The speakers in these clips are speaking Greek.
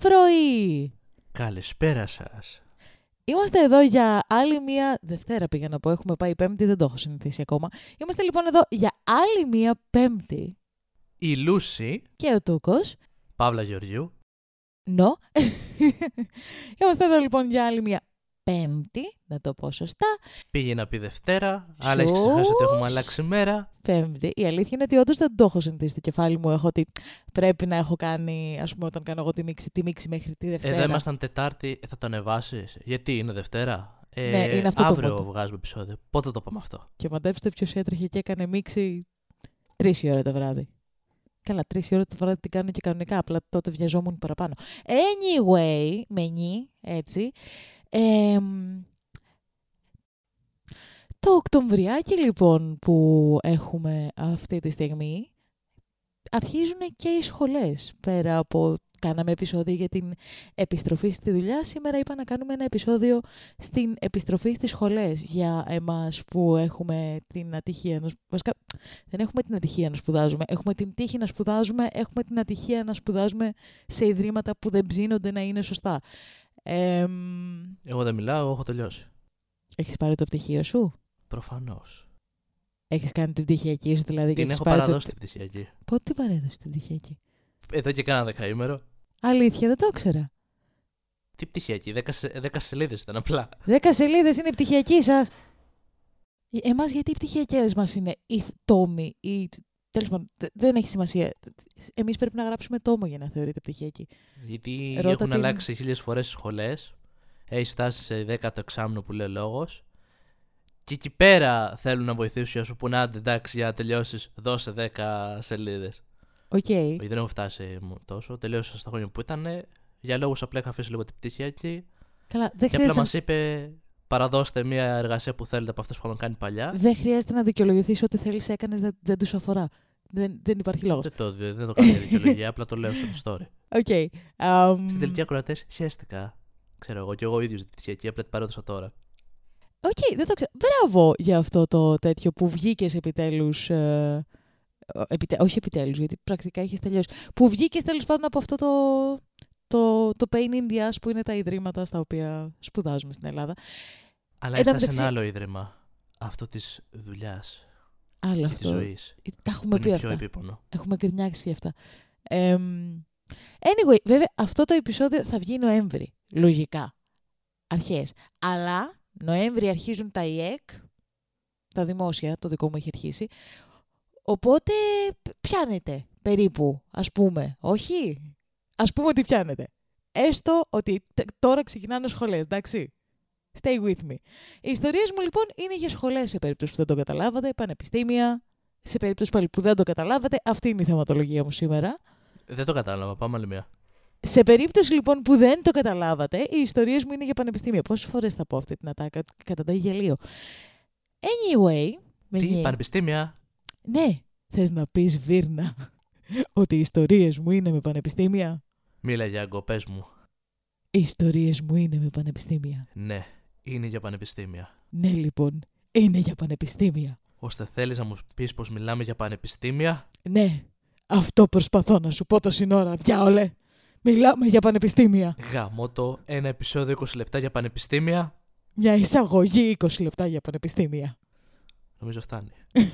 και καλό πρωί! Καλησπέρα σας. Είμαστε εδώ για άλλη μία Δευτέρα πήγα να πω, έχουμε πάει Πέμπτη, δεν το έχω συνηθίσει ακόμα. Είμαστε λοιπόν εδώ για άλλη μία Πέμπτη Η Λούση, και ο Τούκος, Παύλα Γεωργιού, νο. Είμαστε εδώ λοιπόν για άλλη μία Πέμπτη, να το πω σωστά. πήγε να πει Δευτέρα, αλλά έχει ξεχάσει ότι έχουμε αλλάξει μέρα. Πέμπτη. Η αλήθεια είναι ότι όντως δεν το έχω συνηθίσει στο κεφάλι μου. Έχω ότι πρέπει να έχω κάνει, ας πούμε, όταν κάνω εγώ τη μίξη, τη μίξη μέχρι τη Δευτέρα. Εδώ ήμασταν Τετάρτη, ε, θα το ανεβάσεις; Γιατί είναι Δευτέρα; Ε, Ναι, είναι αυτό το αύριο πρώτο. βγάζουμε επεισόδιο. Πότε το πάμε αυτό; Και μαντέψτε ποιος έτρεχε και έκανε μίξη τρεις η ώρα το βράδυ. Καλά, τρεις η ώρα το βράδυ την κάνω και κανονικά. Απλά τότε βιαζόμουν παραπάνω. Anyway, με νι, έτσι. Εμ, το Οκτωβριάκι λοιπόν που έχουμε αυτή τη στιγμή αρχίζουν και οι σχολές. Πέρα από κάναμε επεισόδιο για την επιστροφή στη δουλειά, σήμερα είπα να κάνουμε ένα επεισόδιο στην επιστροφή στις σχολές για εμάς που έχουμε την ατυχία να σπ- βασικά, δεν έχουμε την ατυχία να σπουδάζουμε, έχουμε την τύχη να σπουδάζουμε, έχουμε την ατυχία να σπουδάζουμε σε ιδρύματα που δεν ψήνονται να είναι σωστά. Εμ, Εγώ δεν μιλάω, εγώ έχω τελειώσει. έχεις πάρει το πτυχίο σου; Προφανώς. Έχεις κάνει την πτυχιακή σου δηλαδή και Την έχεις έχω πάρει παραδώσει το... την πτυχιακή. Πότε την παρέδωσες την πτυχιακή; Εδώ και κάνα δεκαήμερο. Αλήθεια, δεν το ήξερα. Τι πτυχιακή, δέκα, σε, δέκα σελίδες ήταν απλά. Δέκα σελίδες είναι η πτυχιακή σας. Ε, Εμάς γιατί οι πτυχιακές μας είναι η τόμοι ή... Τέλος πάντων, δε- δεν έχει σημασία. Εμείς πρέπει να γράψουμε τόμο για να θεωρείται πτυχιακή. Γιατί Ρώτα έχουν την- αλλάξει χίλιες φορές τις σχολές. Έχει φτάσει σε 10ο εξάμεινο που λέει ο λόγος. Και εκεί πέρα θέλουν να βοηθήσουν σου πούνε άντε εντάξει για να τελειώσεις, δώσε 10 σελίδες. ΟΚ. Όχι, δεν έχω φτάσει μου τόσο. Τελείωσα στα χρόνια που ήταν. Για λόγους απλά είχα αφήσει λίγο την πτυχία εκεί. Καλά, δεν Και απλά χρειάζεται, μας είπε παραδώστε μια εργασία που θέλετε από αυτέ που είχαμε κάνει παλιά. δεν χρειάζεται να δικαιολογηθείς ότι θέλεις έκανες, δεν, δεν τους αφορά. Δεν, δεν υπάρχει λόγος. Δεν το, δεν το κάνω για δικαιολογία, απλά το λέω στο story. ΟΚ. αμ, Στην τελική ακροατές χέστηκα. Ξέρω εγώ και εγώ ίδιος την πτυχιακή, απλά την παρέδωσα τώρα. ΟΚ, δεν το ξέρω. Μπράβο για αυτό το τέτοιο που βγήκες επιτέλους. Ε, επιτε, όχι επιτέλους, γιατί πρακτικά έχει τελειώσει. Που βγήκες τέλος πάντων από αυτό το, το, το pain in the ass που είναι τα ιδρύματα στα οποία σπουδάζουμε στην Ελλάδα. Αλλά Εν τω ήρθα σε μεταξύ- ένα άλλο ίδρυμα. Αυτό της δουλειάς Άλλο και της αυτό. ζωής. Τα έχουμε Που πει είναι πιο αυτά. επίπονο. Έχουμε γκρινιάξει γι' αυτά. Εμ, anyway, βέβαια αυτό το επεισόδιο θα βγει Νοέμβρη. Λογικά. Αρχές. Αλλά Νοέμβρη αρχίζουν τα ΙΕΚ, τα δημόσια, το δικό μου έχει αρχίσει. Οπότε π- πιάνετε περίπου, ας πούμε. Όχι; Ας πούμε ότι πιάνετε. Έστω ότι τε- τώρα ξεκινάνε σχολές, εντάξει. Stay with me. Οι ιστορίες μου λοιπόν είναι για σχολές σε περίπτωση που δεν το καταλάβατε, πανεπιστήμια, σε περίπτωση πάλι που δεν το καταλάβατε, αυτή είναι η θεματολογία μου σήμερα. Δεν το κατάλαβα. Πάμε άλλη μία. Σε περίπτωση λοιπόν που δεν το καταλάβατε, οι ιστορίες μου είναι για πανεπιστήμια. Πόσες φορές θα πω αυτή την ατάκα, κατά γελίο. Anyway, με Τι, νι- πανεπιστήμια; ναι, θες να πεις Βίρνα ότι οι ιστορίες μου είναι με πανεπιστήμια; Μίλα για αγκοπέ μου. Οι ιστορίες μου είναι με πανεπιστήμια. Ναι, είναι για πανεπιστήμια. Ναι λοιπόν, είναι για πανεπιστήμια. Ώστε θέλεις να μου πεις πως μιλάμε για πανεπιστήμια; Ναι, αυτό προσπαθώ να σου πω το σύνορα, διάολε. Μιλάμε για πανεπιστήμια. Γάμο το ένα επεισόδιο 20 λεπτά για πανεπιστήμια. Μια εισαγωγή 20 λεπτά για πανεπιστήμια. Νομίζω φτάνει.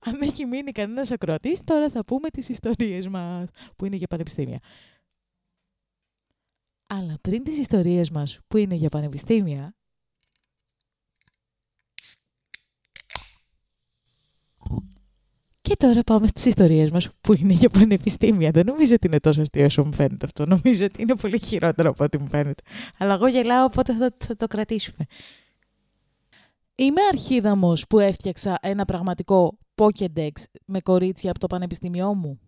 Αν έχει μείνει κανένας ακροατής, τώρα θα πούμε τις ιστορίες μας που είναι για πανεπιστήμια. Αλλά πριν τις ιστορίες μας που είναι για πανεπιστήμια, και τώρα πάμε στις ιστορίες μας που είναι για πανεπιστήμια. Δεν νομίζω ότι είναι τόσο αστείο όσο μου φαίνεται αυτό. Νομίζω ότι είναι πολύ χειρότερο από ό,τι μου φαίνεται. Αλλά εγώ γελάω, οπότε θα, θα το κρατήσουμε. Είμαι αρχίδαμος που έφτιαξα ένα πραγματικό Pokédex με κορίτσια από το πανεπιστήμιό μου.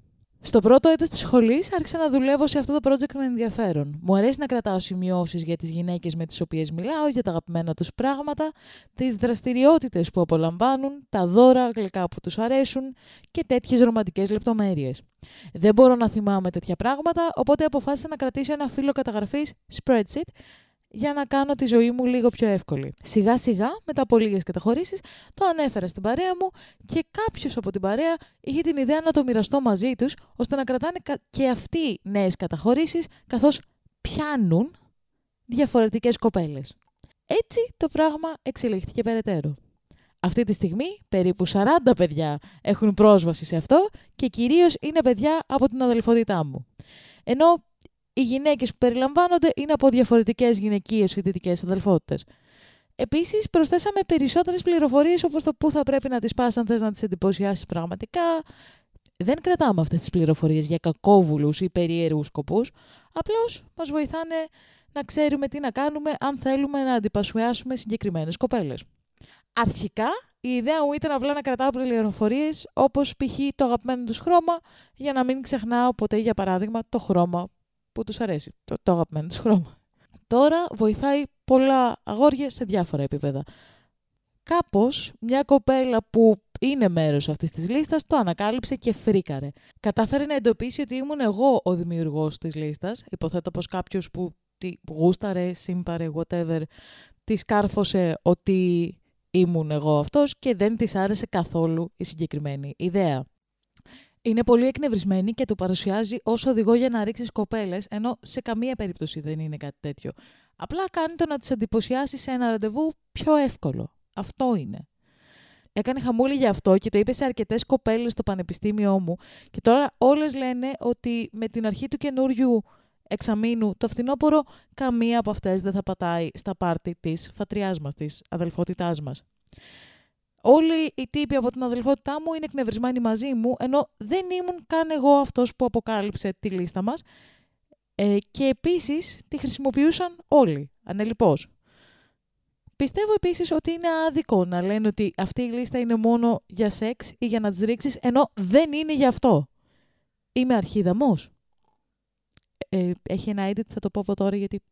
Στο πρώτο έτος της σχολής άρχισα να δουλεύω σε αυτό το project με ενδιαφέρον. Μου αρέσει να κρατάω σημειώσεις για τις γυναίκες με τις οποίες μιλάω, για τα αγαπημένα τους πράγματα, τις δραστηριότητες που απολαμβάνουν, τα δώρα γλυκά που τους αρέσουν και τέτοιες ρομαντικές λεπτομέρειες. Δεν μπορώ να θυμάμαι τέτοια πράγματα, οπότε αποφάσισα να κρατήσω ένα φύλλο καταγραφής spreadsheet για να κάνω τη ζωή μου λίγο πιο εύκολη. Σιγά σιγά, μετά από λίγες καταχωρήσεις, το ανέφερα στην παρέα μου και κάποιος από την παρέα είχε την ιδέα να το μοιραστώ μαζί τους, ώστε να κρατάνε και αυτοί νέες καταχωρήσεις, καθώς πιάνουν διαφορετικές κοπέλες. Έτσι το πράγμα εξελίχθηκε περαιτέρω. Αυτή τη στιγμή περίπου 40 παιδιά έχουν πρόσβαση σε αυτό και κυρίως είναι παιδιά από την αδελφότητά μου. Ενώ οι γυναίκες που περιλαμβάνονται είναι από διαφορετικές γυναικείες φοιτητικές αδελφότητες. Επίσης, προσθέσαμε περισσότερες πληροφορίες όπως το πού θα πρέπει να τις πας αν θες να τις εντυπωσιάσεις πραγματικά. Δεν κρατάμε αυτές τις πληροφορίες για κακόβουλους ή περίεργους σκοπούς, απλώς μας βοηθάνε να ξέρουμε τι να κάνουμε αν θέλουμε να αντιπασουιάσουμε συγκεκριμένες κοπέλες. Αρχικά, η ιδέα μου ήταν απλά να κρατάω πληροφορίες όπως π.χ. το αγαπημένο τους χρώμα, για να μην ξεχνάω ποτέ, για παράδειγμα, το χρώμα που τους αρέσει. Το, το αγαπημένο τους χρώμα. Τώρα βοηθάει πολλά αγόρια σε διάφορα επίπεδα. Κάπως, μια κοπέλα που είναι μέρος αυτής της λίστας το ανακάλυψε και φρίκαρε. Κατάφερε να εντοπίσει ότι ήμουν εγώ ο δημιουργός της λίστας. Υποθέτω πως κάποιος που τη γούσταρε, σύμπαρε, whatever, της κάρφωσε ότι ήμουν εγώ αυτός και δεν της άρεσε καθόλου η συγκεκριμένη ιδέα. Είναι πολύ εκνευρισμένη και του παρουσιάζει ως οδηγό για να ρίξει κοπέλες, ενώ σε καμία περίπτωση δεν είναι κάτι τέτοιο. Απλά κάνει το να τις εντυπωσιάσει σε ένα ραντεβού πιο εύκολο. Αυτό είναι. Έκανε χαμούλη για αυτό και το είπε σε αρκετές κοπέλες στο πανεπιστήμιό μου. Και τώρα όλες λένε ότι με την αρχή του καινούριου εξαμήνου το φθινόπωρο, καμία από αυτές δεν θα πατάει στα πάρτι της φατριάς μας, της αδελφότητάς μας. Όλοι οι τύποι από την αδελφότητά μου είναι εκνευρισμένοι μαζί μου, ενώ δεν ήμουν καν εγώ αυτός που αποκάλυψε τη λίστα μας ε, και επίσης τη χρησιμοποιούσαν όλοι, ανελιπώς. Πιστεύω επίσης ότι είναι άδικο να λένε ότι αυτή η λίστα είναι μόνο για σεξ ή για να τις ρίξεις, ενώ δεν είναι για αυτό. Είμαι αρχίδαμος ε, έχει ένα edit, θα το πω από τώρα γιατί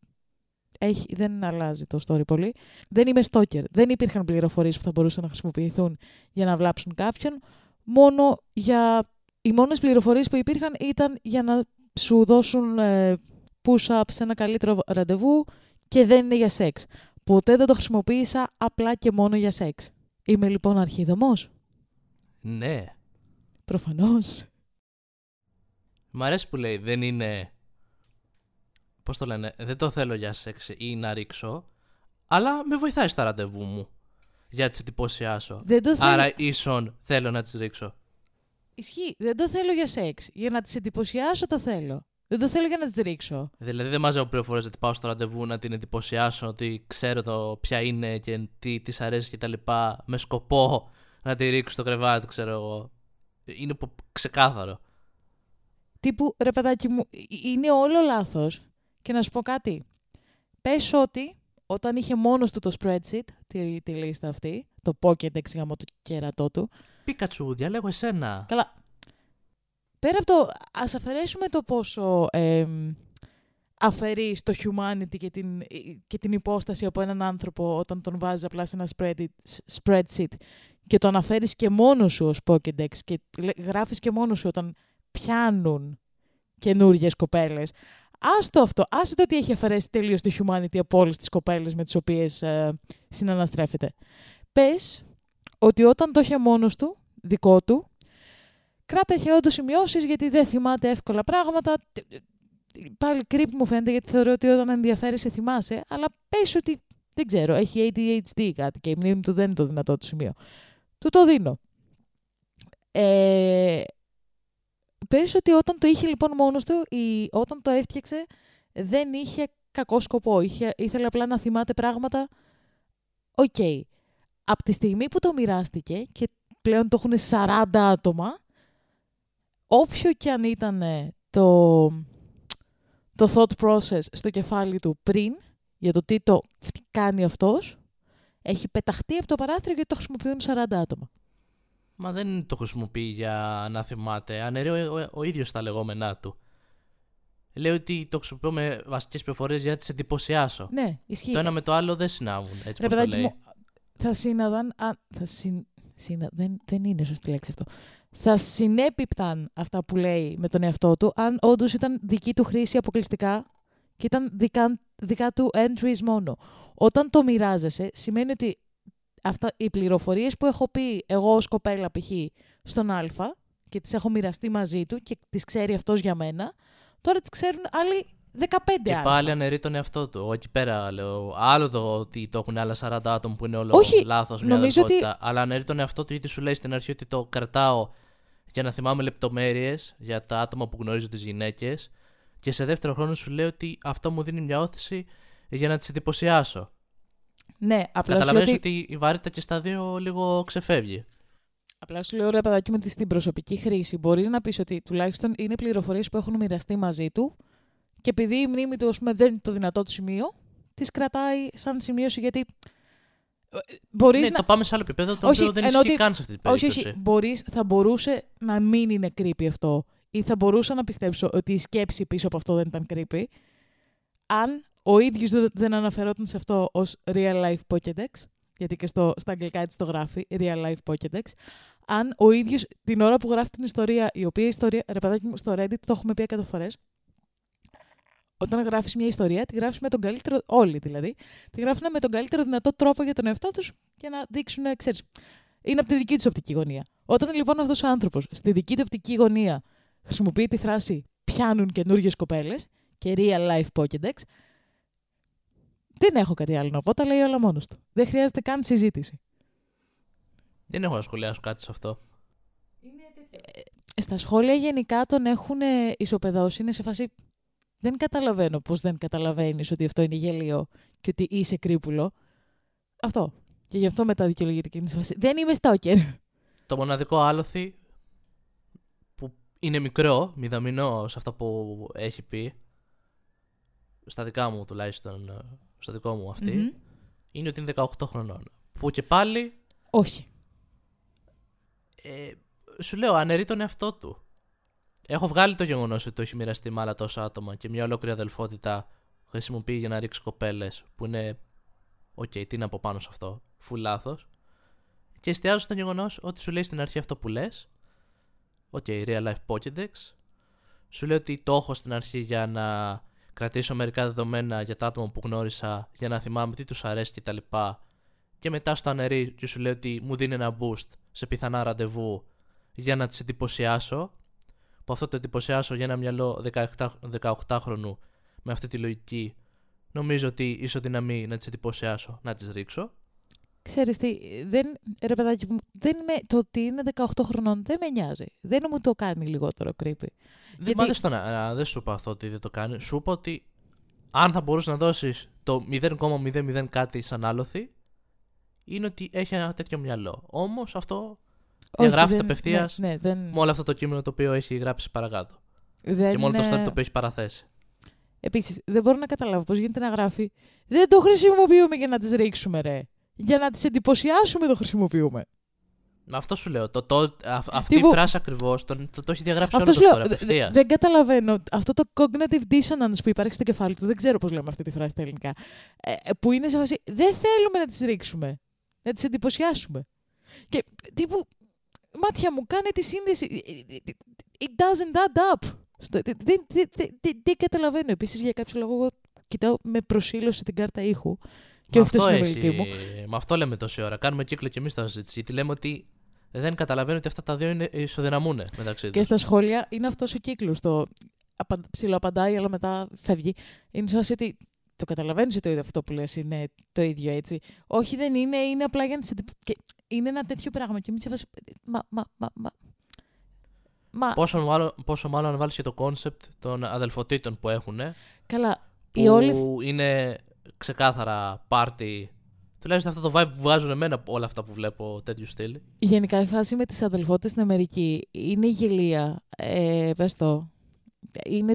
έχει, δεν αλλάζει το story πολύ. Δεν είμαι stalker. Δεν υπήρχαν πληροφορίες που θα μπορούσαν να χρησιμοποιηθούν για να βλάψουν κάποιον. Μόνο για... Οι μόνες πληροφορίες που υπήρχαν ήταν για να σου δώσουν ε, push-up σε ένα καλύτερο ραντεβού και δεν είναι για σεξ. Ποτέ δεν το χρησιμοποίησα απλά και μόνο για σεξ. Είμαι λοιπόν αρχίδομος. Ναι. Προφανώς. Μ' αρέσει που λέει δεν είναι πώς το λένε, δεν το θέλω για σεξ ή να ρίξω, αλλά με βοηθάει στα ραντεβού μου για να τις εντυπωσιάσω. Δεν το θέλω... Άρα ίσον θέλω να τις ρίξω. Ισχύει. Δεν το θέλω για σεξ. Για να τις εντυπωσιάσω το θέλω. Δεν το θέλω για να τις ρίξω. Δηλαδή δεν μαζεύω πληροφορίες ότι πάω στο ραντεβού να την εντυπωσιάσω, ότι ξέρω το ποια είναι και τι της αρέσει κτλ. Με σκοπό να τη ρίξω στο κρεβάτι, ξέρω εγώ. Είναι ξεκάθαρο. Τύπου, ρε παιδάκι μου, είναι όλο λάθος και να σου πω κάτι. Πες ότι όταν είχε μόνος του το spreadsheet, τη, τη λίστα αυτή, το Pokédex για το κέρατό του. Πίκατσου, διαλέγω εσένα. Καλά. Πέρα από το, ας αφαιρέσουμε το πόσο ε, αφαιρεί το humanity και την, και την υπόσταση από έναν άνθρωπο όταν τον βάζεις απλά σε ένα spreadsheet και το αναφέρεις και μόνος σου ως Pokédex και γράφεις και μόνος σου όταν πιάνουν καινούργιες κοπέλες. Άστο αυτό. Άσε το ότι έχει αφαιρέσει τελείως τη humanity από όλες τις κοπέλες με τις οποίες ε, συναναστρέφεται. Πες ότι όταν το είχε μόνος του, δικό του, κράταγε όντως σημειώσεις γιατί δεν θυμάται εύκολα πράγματα. Πάλι creepy μου φαίνεται γιατί θεωρώ ότι όταν ενδιαφέρει σε θυμάσαι, αλλά πες ότι δεν ξέρω, έχει ADHD κάτι και η μνήμη του δεν είναι το δυνατό του σημείο. Του το δίνω. Ε, Πες ότι όταν το είχε λοιπόν μόνος του, ή όταν το έφτιαξε, δεν είχε κακό σκοπό. Είχε, ήθελε απλά να θυμάται πράγματα. ΟΚ. Okay. Από τη στιγμή που το μοιράστηκε και πλέον το έχουν 40 άτομα, όποιο και αν ήταν το, το thought process στο κεφάλι του πριν, για το τι το κάνει αυτός, έχει πεταχτεί από το παράθυρο γιατί το χρησιμοποιούν 40 άτομα. Μα δεν το χρησιμοποιεί για να θυμάται. Αναιρεί ο, ο, ο ίδιος τα λεγόμενά του. Λέει ότι το χρησιμοποιώ με βασικές πληροφορίες για να τις εντυπωσιάσω. Ναι, ισχύει. Το ένα με το άλλο δεν συνάβουν. Έτσι Ρε, το λέει. Μου, θα σύναδαν. Α, θα συν, συνα, δεν, δεν είναι σωστή λέξη αυτό. Θα συνέπιπταν αυτά που λέει με τον εαυτό του αν όντως ήταν δική του χρήση αποκλειστικά και ήταν δικά, δικά του entries μόνο. Όταν το μοιράζεσαι, σημαίνει ότι αυτά, οι πληροφορίες που έχω πει εγώ ως κοπέλα π.χ. στον Α και τις έχω μοιραστεί μαζί του και τις ξέρει αυτός για μένα, τώρα τις ξέρουν άλλοι 15 Και άλλα. πάλι αναιρεί τον εαυτό του. Εγώ εκεί πέρα λέω. Άλλο το ότι το έχουν άλλα 40 άτομα που είναι όλο Όχι, λάθος μια νομίζω ότι- αδελφότητα. Αλλά αναιρεί τον εαυτό του γιατί σου λέει στην αρχή ότι το κρατάω για να θυμάμαι λεπτομέρειες για τα άτομα που γνωρίζω τις γυναίκες. Και σε δεύτερο χρόνο σου λέει ότι αυτό μου δίνει μια όθηση για να τις εντυπωσιάσω. Ναι, απλά σου, λέω Καταλαβαίνεις ότι, ότι η βαρύτητα και στα δύο λίγο ξεφεύγει. απλά σου λέω ρε παιδάκι μου ότι στην προσωπική χρήση μπορείς να πεις ότι τουλάχιστον είναι πληροφορίες που έχουν μοιραστεί μαζί του και επειδή η μνήμη του ας πούμε, δεν είναι το δυνατό του σημείο, τις κρατάει σαν σημείωση γιατί ε, μπορείς Ναι, να... το πάμε σε άλλο επίπεδο. Το Όχι, οποίο δεν ενώ ισχύει ότι- καν σε αυτή την Όχι, περίπτωση. όχι. Μπορείς, θα μπορούσε να μην είναι creepy αυτό. Ή θα μπορούσα να πιστέψω ότι η σκέψη πίσω από αυτό δεν ήταν creepy. Αν ο ίδιος δεν, δεν αναφερόταν σε αυτό ως real life Pokédex, γιατί και στο, στα αγγλικά έτσι το γράφει, real life Pokédex, αν ο ίδιος την ώρα που γράφει την ιστορία, η οποία ιστορία, ρε παιδάκι μου, στο Reddit το έχουμε πει 100 φορές, όταν γράφεις μια ιστορία, τη γράφεις με τον καλύτερο, όλοι δηλαδή, τη γράφουν με τον καλύτερο δυνατό τρόπο για τον εαυτό τους για να δείξουν, ξέρεις, είναι από τη δική τους οπτική γωνία. Όταν λοιπόν αυτός ο άνθρωπος στη δική του οπτική γωνία χρησιμοποιεί τη φράση πιάνουν καινούργιες κοπέλες και real life Pokédex, δεν έχω κάτι άλλο να πω, τα λέει όλα μόνος του. Δεν χρειάζεται καν συζήτηση. Δεν έχω να σχολιάσω κάτι σε αυτό. Στα σχόλια γενικά τον έχουν ε, ισοπεδώσει, είναι σε φάση. Δεν καταλαβαίνω πώς δεν καταλαβαίνεις ότι αυτό είναι γελίο και ότι είσαι κρύπουλο. Αυτό. Και γι' αυτό μετά δικαιολογείται και είναι σε φάση. Δεν είμαι στόκερ. Το μοναδικό άλοθη που είναι μικρό, μηδαμινό σε αυτά που έχει πει, στα δικά μου τουλάχιστον, ε, στο δικό μου αυτή, Μμμ. είναι ότι είναι 18 χρονών. Που και πάλι, Όχι. ε, σου λέω, αναιρεί τον εαυτό του. Έχω βγάλει το γεγονός ότι το έχει μοιραστεί με άλλα τόσα άτομα και μια ολόκληρη αδελφότητα χρησιμοποιεί για να ρίξει κοπέλες που είναι. ΟΚ, τι να πω πάνω σε αυτό. Φου λάθος. Και εστιάζω στο γεγονός ότι σου λέει στην αρχή αυτό που λες. ΟΚ, real life Pokédex. Σου λέει ότι το έχω στην αρχή για να κρατήσω μερικά δεδομένα για τα άτομα που γνώρισα, για να θυμάμαι τι τους αρέσει κτλ. Και μετά στο αναιρεί και σου λέει ότι μου δίνει ένα boost σε πιθανά ραντεβού για να τις εντυπωσιάσω. Που αυτό το εντυπωσιάσω για ένα μυαλό 17, 18χρονου με αυτή τη λογική. Νομίζω ότι ισοδυναμεί να τις εντυπωσιάσω, να τις ρίξω. Ξέρεις τι, δεν, ρε παιδάκι μου, δεν με, το ότι είναι 18 χρονών δεν με νοιάζει. Δεν μου το κάνει λιγότερο creepy. Δεν Γιατί- μ' αρέσει το να. α, Δεν σου είπα αυτό ότι δεν το κάνει. Σου είπα ότι αν θα μπορούσες να δώσεις το 0,00 κάτι σαν άλοθη, είναι ότι έχει ένα τέτοιο μυαλό. Όμως αυτό διαγράφεται δεν- απευθείας Ναι, ναι, δεν, με όλο αυτό το κείμενο το οποίο έχει γράψει παρακάτω. δεν Και μόνο το είναι- story το οποίο έχει παραθέσει. Επίσης, δεν μπορώ να καταλάβω πώς γίνεται να γράφει «Δεν το χρησιμοποιούμε για να τις ρίξουμε, ρε. Για να τις εντυπωσιάσουμε το χρησιμοποιούμε». Με αυτό σου λέω. Το, το, α- αυτή Τύπου- η φράση ακριβώς το, το, το έχει διαγράψει Αυτό όλος σου το λέω, story δε- απευθείας. δε- δεν καταλαβαίνω. Αυτό το cognitive dissonance που υπάρχει στο κεφάλι του, δεν ξέρω πώς λέμε αυτή τη φράση στα ελληνικά, ε, ε, που είναι σε φάση «Δεν θέλουμε να τις ρίξουμε, να τις εντυπωσιάσουμε». Και τύπου, μάτια μου, κάνε τη σύνδεση. It doesn't add up. Στο- Δεν, δεν, δεν, δεν- δεν καταλαβαίνω. Επίσης, για κάποιο λόγο, εγώ κοιτάω με προσήλωση την κάρτα ήχου και Με όχι το αυτό συνομιλητή έχει- μου. Με αυτό λέμε τόση ώρα. Κάνουμε κύκλο και εμείς τα συζήτηση. Γιατί λέμε ότι δεν καταλαβαίνω ότι αυτά τα δύο είναι, ισοδυναμούν μεταξύ Και τους. στα σχόλια είναι αυτός ο κύκλος. Το απα- ψιλοαπαντάει, αλλά μετά φεύγει. Είναι σε φάση ότι το καταλαβαίνεις ότι το αυτό που λες είναι το ίδιο έτσι. Όχι, δεν είναι, είναι απλά για να σε. Και είναι ένα τέτοιο πράγμα. Και εμείς σε φάση. Μα, μα, μα, μα. Μα, Πόσο μάλλον, πόσο μάλλον αν βάλεις και το concept των αδελφοτήτων που έχουν. καλά. Που Η όλη είναι ξεκάθαρα πάρτι. Τουλάχιστον αυτό το vibe που βγάζουν εμένα όλα αυτά που βλέπω τέτοιου στυλ. Γενικά η φάση με τις αδελφότητες στην Αμερική είναι γελοία. Ε, πες το. Είναι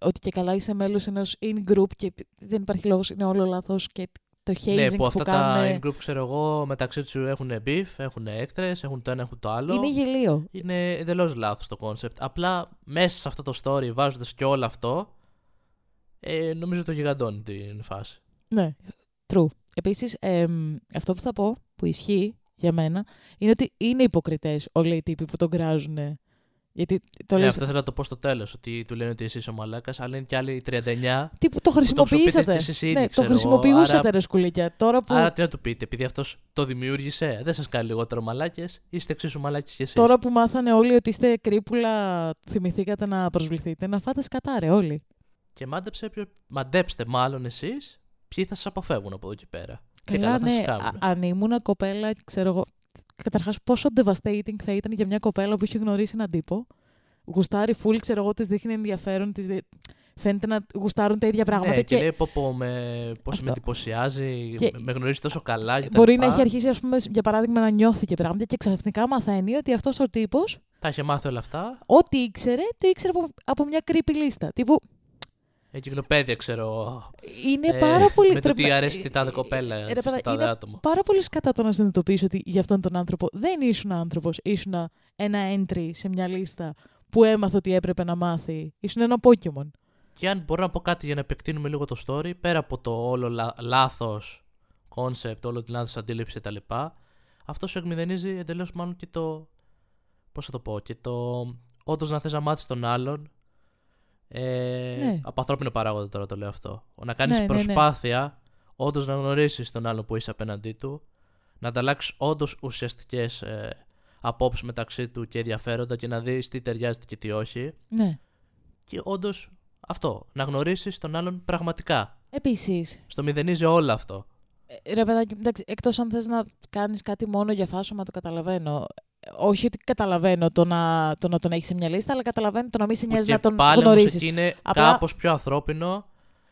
ότι και καλά είσαι μέλος ενός in-group και δεν υπάρχει λόγος, είναι όλο λάθος και το hazing Ναι, που που, αυτά κάνουν τα in-group ξέρω εγώ μεταξύ τους έχουν beef, έχουν έχθρες, έχουν το ένα, έχουν το άλλο. είναι γελοίο. Είναι εντελώς λάθος το concept. Απλά μέσα σε αυτό το story, βάζοντας και όλο αυτό, ε, νομίζω το γιγαντώνει την φάση. Ναι, true. Επίσης, εμ, αυτό που θα πω, που ισχύει για μένα, είναι ότι είναι υποκριτές όλοι οι τύποι που τον κράζουν Γιατί το Ναι, λες, αυτό θέλω να το πω στο τέλος. Ότι του λένε ότι εσύ είσαι ο μαλάκας, αλλά είναι και άλλοι 39. τι που το χρησιμοποιήσατε. χρησιμοποιείτε κι εσείς ήδη, ναι, το ξέρω εγώ, χρησιμοποιούσατε άρα- ρε σκουλίκια. Τώρα που, Άρα τι να του πείτε, επειδή αυτό το δημιούργησε, δεν σας κάνει λιγότερο μαλάκες, είστε εξίσου μαλάκες κι εσείς. τώρα που μάθανε όλοι ότι είστε κρύπουλα, θυμηθήκατε να προσβληθείτε, να φάτε σκατάρε όλοι. Και μάντεψε, ποιο- μαντέψτε μάλλον εσείς ποιοι θα σας αποφεύγουν από εδώ και πέρα. και Καλά, καλά θα ναι, σας α- κάνουν. αν ήμουν κοπέλα, ξέρω εγώ. Καταρχάς, πόσο devastating θα ήταν για μια κοπέλα που έχει γνωρίσει έναν τύπο. Γουστάρει φουλ, ξέρω εγώ, της δείχνει ενδιαφέρον, της δι- φαίνεται να γουστάρουν τα ίδια πράγματα. ναι, και, και λέει πω, πω, με, πώς Αυτό. με εντυπωσιάζει, Και- με, με γνωρίζει τόσο καλά και τα μπορεί λοιπά. να έχει αρχίσει, ας πούμε, για παράδειγμα, να νιώθει και πράγματα και ξαφνικά μαθαίνει ότι αυτός ο τύπος, Τα είχε μάθει όλα αυτά. ό,τι ήξερε, το ήξερε από, από μια creepy λίστα. Τύπου, Εγκυκλοπαίδεια, ξέρω. είναι ε, πάρα πολύ. Με το πρέπει τι να- αρέσει τη τάδε ε, κοπέλα, ε, ρε στο παιδά, τάδε είναι άτομο. πάρα πολύ σκατά το να συνειδητοποιήσει ότι για αυτόν τον άνθρωπο δεν ήσουν άνθρωπος. Ήσουν ένα entry σε μια λίστα που έμαθε ότι έπρεπε να μάθει. Ήσουν ένα Pokemon. Και αν μπορώ να πω κάτι για να επεκτείνουμε λίγο το story, πέρα από το όλο λα- λάθος concept, όλο της λάθος αντίληψη κτλ. Αυτό σου εκμηδενίζει εντελώς μάλλον και το. Πώς θα το πω, και το. Όντως να θες να μάθεις τον άλλον. Ε, Ναι. Από ανθρώπινο παράγοντα τώρα το λέω αυτό. Να κάνεις Ναι, ναι, ναι. προσπάθεια όντως να γνωρίσεις τον άλλον που είσαι απέναντί του, να ανταλλάξεις όντως ουσιαστικές ε, απόψεις μεταξύ του και ενδιαφέροντα και να δεις τι ταιριάζεται και τι όχι. Ναι. Και όντως αυτό, να γνωρίσεις τον άλλον πραγματικά. Επίσης, Στο μηδενίζει όλο αυτό. ρε παιδάκι, εντάξει, εκτός αν θες να κάνεις κάτι μόνο για φάσομα, το καταλαβαίνω. Όχι ότι καταλαβαίνω το να, το να τον έχεις σε μια λίστα, αλλά καταλαβαίνω το να μην σε νοιάζει και να τον πάλι όμως γνωρίσει. εκεί είναι Απλά- κάπως πιο ανθρώπινο,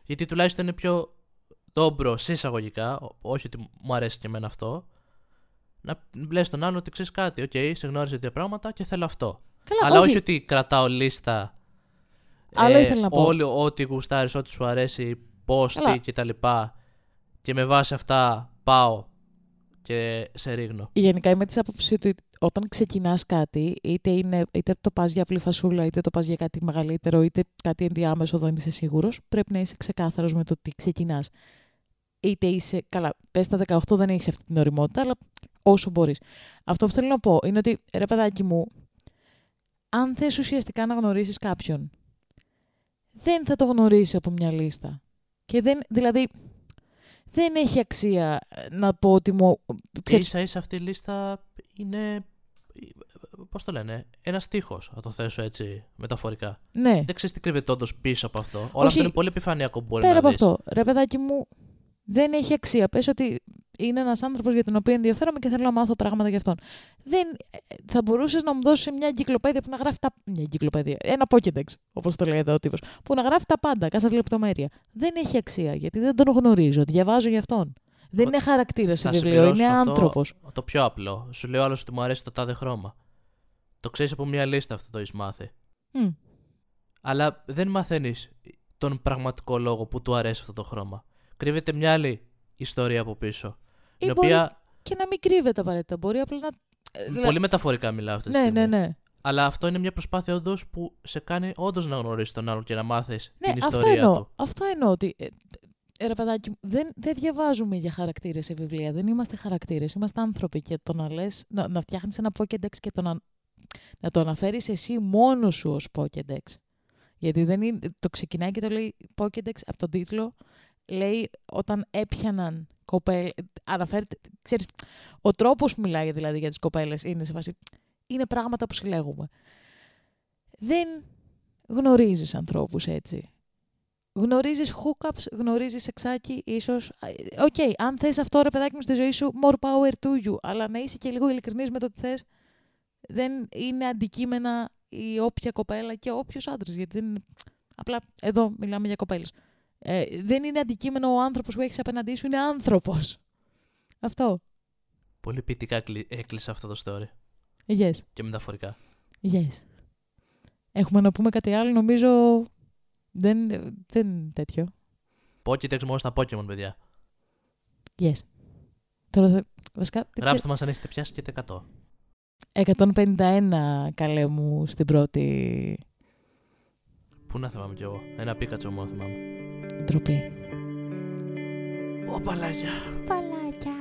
γιατί τουλάχιστον είναι πιο ντόμπρο σε εισαγωγικά, ό- όχι ότι μου αρέσει και εμένα αυτό, να λες τον άλλον ότι ξέρεις κάτι, ΟΚ, σε γνώριζε δύο πράγματα και θέλω αυτό. Καλά, Αλλά όχι. όχι ότι κρατάω λίστα. Άλλο ήθελα να πω. Όλοι, ό,τι γουστάρεις, ό,τι σου αρέσει, πώς, Καλά. τι και τα λοιπά. Και με βάση αυτά πάω και σε ρίχνω. Γενικά είμαι της άποψης ότι όταν ξεκινάς κάτι, είτε, είναι, είτε το πας για απλή φασούλα, είτε το πας για κάτι μεγαλύτερο, είτε κάτι ενδιάμεσο, δεν είσαι σίγουρος, πρέπει να είσαι ξεκάθαρος με το τι ξεκινάς. Είτε είσαι. Καλά, πες στα 18 δεν έχεις αυτή την ωριμότητα, αλλά όσο μπορείς. Αυτό που θέλω να πω είναι ότι ρε παιδάκι μου, αν θες ουσιαστικά να γνωρίσεις κάποιον, δεν θα το γνωρίσεις από μια λίστα. Και δεν, δηλαδή, δεν έχει αξία να πω ότι μου. Και Ξέρεις, ίσα ίσα αυτή η λίστα είναι. Πώς το λένε, ένας τείχος, να το θέσω έτσι μεταφορικά. ναι. Δεν ξέρεις τι κρύβεται όντως πίσω από αυτό. Όλα Όχι. αυτά είναι πολύ επιφανειακό που μπορεί Πέρα να από δεις. αυτό, ρε παιδάκι μου, δεν έχει αξία. Πες ότι είναι ένας άνθρωπος για τον οποίο ενδιαφέρομαι και θέλω να μάθω πράγματα για αυτόν. Δεν, ε, θα μπορούσες να μου δώσεις μια εγκυκλοπαίδεια που να γράφει τα... Μια εγκυκλοπαίδεια, ένα Pokédex, όπως το λέει εδώ ο τύπος, που να γράφει τα πάντα, κάθε λεπτομέρεια. Δεν έχει αξία, γιατί δεν τον γνωρίζω, διαβάζω για αυτόν. Δεν Ο- είναι χαρακτήρας σε θα βιβλίο, είναι συμπληρώσω αυτό άνθρωπος. Το πιο απλό. Σου λέει ο άλλο ότι μου αρέσει το τάδε χρώμα. Το ξέρεις από μια λίστα αυτό το έχεις μάθει. Μμ. Αλλά δεν μαθαίνεις τον πραγματικό λόγο που του αρέσει αυτό το χρώμα. Κρύβεται μια άλλη ιστορία από πίσω. Ή η μπορεί οποία. και να μην κρύβεται απαραίτητα, μπορεί απλά να... ε, δηλα- Πολύ μεταφορικά μιλάω αυτή τη Ναι, στιγμή. ναι, ναι. Αλλά αυτό είναι μια προσπάθεια όντως που σε κάνει όντως να γνωρίσεις τον άλλον και να μάθεις Ναι, την αυτό ιστορία εννοώ. του. Αυτό εννοώ ότι. Ε, ε, ρε παιδάκι, μου, δεν, δεν διαβάζουμε για χαρακτήρες σε βιβλία. Δεν είμαστε χαρακτήρες. Είμαστε άνθρωποι. Και το να λες, να, να φτιάχνεις ένα Pokédex και το να, να το αναφέρεις εσύ μόνος σου ως Pokédex. Γιατί δεν είναι, το ξεκινάει και το λέει Pokédex από τον τίτλο. Λέει όταν έπιαναν κοπέλες. Αναφέρεται. Ξέρεις, ο τρόπος που μιλάει δηλαδή για τις κοπέλες είναι σε βάση. Είναι πράγματα που συλλέγουμε. Δεν γνωρίζεις ανθρώπους έτσι. Γνωρίζεις hookups, γνωρίζεις σεξάκι, ίσως. ΟΚ, αν θες αυτό ρε παιδάκι μου στη ζωή σου, more power to you. Αλλά να είσαι και λίγο ειλικρινής με το τι θες, δεν είναι αντικείμενα η όποια κοπέλα και όποιος άντρας. Γιατί δεν είναι... Απλά εδώ μιλάμε για κοπέλες. Ε, δεν είναι αντικείμενο ο άνθρωπος που έχεις απέναντί σου, είναι άνθρωπος. Αυτό. Πολύ ποιητικά κλει- έκλεισε αυτό το story. Yes. Και μεταφορικά. Yes. Έχουμε να πούμε κάτι άλλο, νομίζω δεν, δεν τέτοιο. Pokédex μόνο στα Pokémon, παιδιά. Yes. Τώρα θα... Βασικά, δεν ξέρω. Γράψτε μας αν έχετε πιάσει και τα 100. 151 καλέ μου στην πρώτη Πού να θυμάμαι κι εγώ. Ένα πίκατσο μόνο θυμάμαι. Ντροπή. Ω παλάκια. Παλάκια.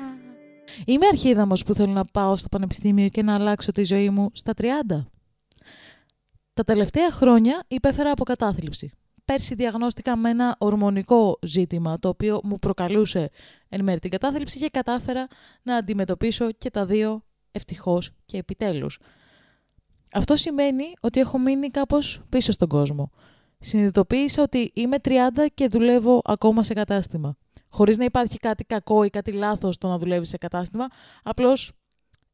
Είμαι αρχίδαμος που θέλω να πάω στο πανεπιστήμιο και να αλλάξω τη ζωή μου στα 30. Τα τελευταία χρόνια υπέφερα από κατάθλιψη. Πέρσι διαγνώστηκα με ένα ορμονικό ζήτημα, το οποίο μου προκαλούσε εν μέρει την κατάθλιψη και κατάφερα να αντιμετωπίσω και τα δύο ευτυχώς και επιτέλους. Αυτό σημαίνει ότι έχω μείνει κάπως πίσω στον κόσμο. Συνειδητοποίησα ότι είμαι 30 και δουλεύω ακόμα σε κατάστημα. Χωρίς να υπάρχει κάτι κακό ή κάτι λάθος το να δουλεύεις σε κατάστημα, απλώς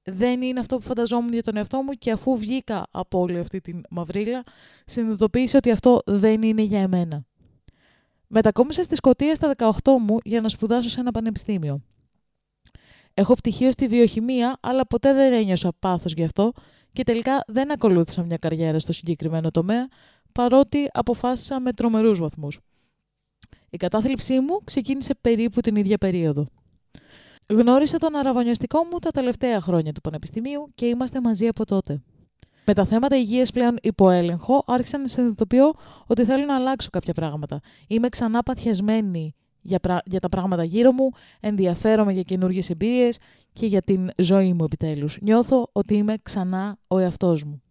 δεν είναι αυτό που φανταζόμουν για τον εαυτό μου και αφού βγήκα από όλη αυτή την μαυρίλα, συνειδητοποίησα ότι αυτό δεν είναι για εμένα. Μετακόμισα στη Σκωτία στα 18 μου για να σπουδάσω σε ένα πανεπιστήμιο. Έχω πτυχίο στη βιοχημία, αλλά ποτέ δεν ένιωσα πάθος γι' αυτό και τελικά δεν ακολούθησα μια καριέρα στο συγκεκριμένο τομέα, παρότι αποφάσισα με τρομερούς βαθμούς. Η κατάθλιψή μου ξεκίνησε περίπου την ίδια περίοδο. Γνώρισα τον αραβωνιαστικό μου τα τελευταία χρόνια του Πανεπιστημίου και είμαστε μαζί από τότε. Με τα θέματα υγείας πλέον υπό έλεγχο, άρχισα να συνειδητοποιώ ότι θέλω να αλλάξω κάποια πράγματα. Είμαι ξανά παθιασμένη για, για τα πράγματα γύρω μου, ενδιαφέρομαι για καινούργιες εμπειρίες και για την ζωή μου επιτέλους. Νιώθω ότι είμαι ξανά ο εαυτός μου.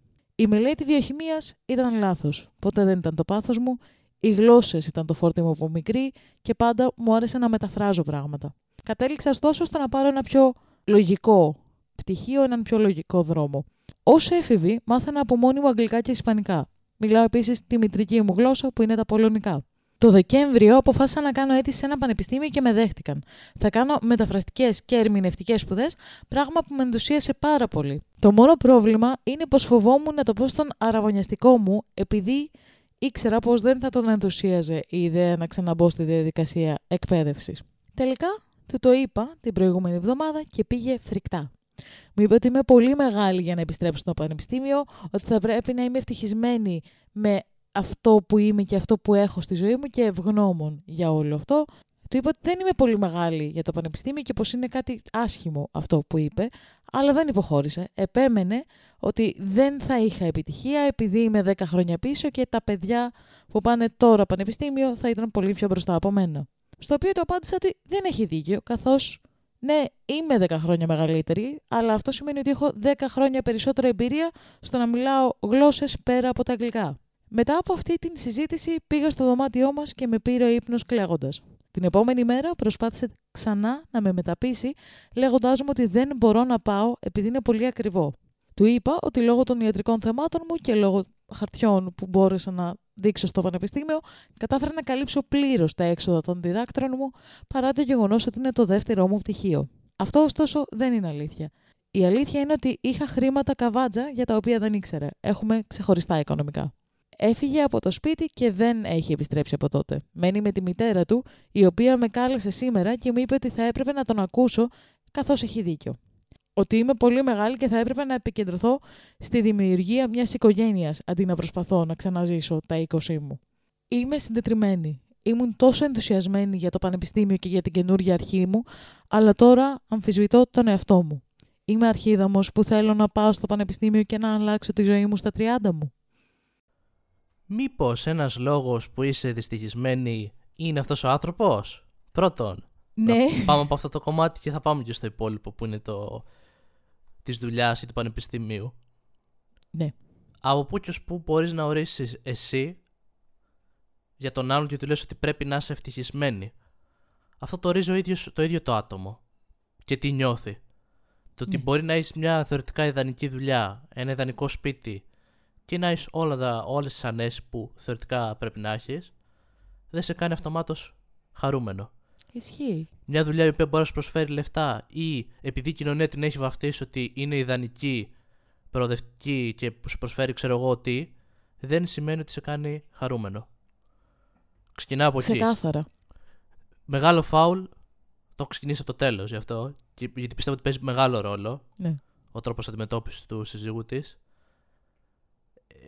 Η μελέτη βιοχημίας ήταν λάθος. Ποτέ δεν ήταν το πάθος μου. Οι γλώσσες ήταν το φόρτι μου από μικρή και πάντα μου άρεσε να μεταφράζω πράγματα. Κατέληξα ωστόσο στο να πάρω ένα πιο λογικό πτυχίο, έναν πιο λογικό δρόμο. Ω έφηβη, μάθανα από μόνη μου αγγλικά και ισπανικά. Μιλάω επίσης τη μητρική μου γλώσσα που είναι τα πολωνικά. Το Δεκέμβριο αποφάσισα να κάνω αίτηση σε ένα πανεπιστήμιο και με δέχτηκαν. Θα κάνω μεταφραστικές και ερμηνευτικές σπουδές, πράγμα που με ενθουσίασε πάρα πολύ. Το μόνο πρόβλημα είναι πως φοβόμουν να το πω στον αραβωνιαστικό μου, επειδή ήξερα πως δεν θα τον ενθουσίαζε η ιδέα να ξαναμπω στη διαδικασία εκπαίδευσης. Τελικά του το είπα την προηγούμενη εβδομάδα και πήγε φρικτά. Μου είπε ότι είμαι πολύ μεγάλη για να επιστρέψω στο πανεπιστήμιο, ότι θα πρέπει να είμαι ευτυχισμένη με αυτό που είμαι και αυτό που έχω στη ζωή μου και ευγνώμων για όλο αυτό. Του είπα ότι δεν είμαι πολύ μεγάλη για το πανεπιστήμιο και πως είναι κάτι άσχημο αυτό που είπε, αλλά δεν υποχώρησε. Επέμενε ότι δεν θα είχα επιτυχία επειδή είμαι 10 χρόνια πίσω και τα παιδιά που πάνε τώρα πανεπιστήμιο θα ήταν πολύ πιο μπροστά από μένα. Στο οποίο το απάντησα ότι δεν έχει δίκιο, καθώς ναι, είμαι 10 χρόνια μεγαλύτερη, αλλά αυτό σημαίνει ότι έχω 10 χρόνια περισσότερη εμπειρία στο να μιλάω γλώσσες πέρα από τα αγγλικά. Μετά από αυτή την συζήτηση πήγα στο δωμάτιό μας και με πήρε ο ύπνος κλαίγοντας. Την επόμενη μέρα προσπάθησε ξανά να με μεταπίσει, λέγοντάς μου ότι δεν μπορώ να πάω επειδή είναι πολύ ακριβό. Του είπα ότι λόγω των ιατρικών θεμάτων μου και λόγω χαρτιών που μπόρεσα να δείξω στο πανεπιστήμιο, κατάφερα να καλύψω πλήρως τα έξοδα των διδάκτρων μου, παρά το γεγονός ότι είναι το δεύτερό μου πτυχίο. Αυτό ωστόσο δεν είναι αλήθεια. Η αλήθεια είναι ότι είχα χρήματα καβάτζα για τα οποία δεν ήξερε. Έχουμε ξεχωριστά οικονομικά. Έφυγε από το σπίτι και δεν έχει επιστρέψει από τότε. Μένει με τη μητέρα του, η οποία με κάλεσε σήμερα και μου είπε ότι θα έπρεπε να τον ακούσω, καθώς έχει δίκιο ότι είμαι πολύ μεγάλη και θα έπρεπε να επικεντρωθώ στη δημιουργία μιας οικογένειας αντί να προσπαθώ να ξαναζήσω τα 20 μου. Είμαι συντετριμένη. Ήμουν τόσο ενθουσιασμένη για το πανεπιστήμιο και για την καινούργια αρχή μου, αλλά τώρα αμφισβητώ τον εαυτό μου. Είμαι αρχίδαμος που θέλω να πάω στο πανεπιστήμιο και να αλλάξω τη ζωή μου στα 30 μου. Μήπως ένας λόγος που είσαι δυστυχισμένη είναι αυτός ο άνθρωπος; Πρώτον, ναι. να πάμε από αυτό το κομμάτι και θα πάμε και στο υπόλοιπο που είναι το της δουλειάς ή του πανεπιστημίου. Ναι. Από πού και πού μπορείς να ορίσεις εσύ για τον άλλον και του λες ότι πρέπει να είσαι ευτυχισμένη; Αυτό το ορίζει ο ίδιος, το ίδιο το άτομο. Και τι νιώθει. Το ότι ναι. μπορεί να έχεις μια θεωρητικά ιδανική δουλειά, ένα ιδανικό σπίτι και να έχεις όλες τις ανέσει που θεωρητικά πρέπει να έχεις, δεν σε κάνει αυτομάτως χαρούμενο. Ισχύει. Μια δουλειά η οποία μπορεί να σου προσφέρει λεφτά ή επειδή η κοινωνία την έχει βαφτίσει ότι είναι ιδανική, προοδευτική και που σου προσφέρει ξέρω εγώ τι, δεν σημαίνει ότι σε κάνει χαρούμενο. Ξεκινάω από εκεί. Ξεκάθαρα. Μεγάλο φάουλ, το έχω ξεκινήσει από το τέλος γι' αυτό, γιατί πιστεύω ότι παίζει μεγάλο ρόλο ναι. ο τρόπος αντιμετώπισης του συζύγου της.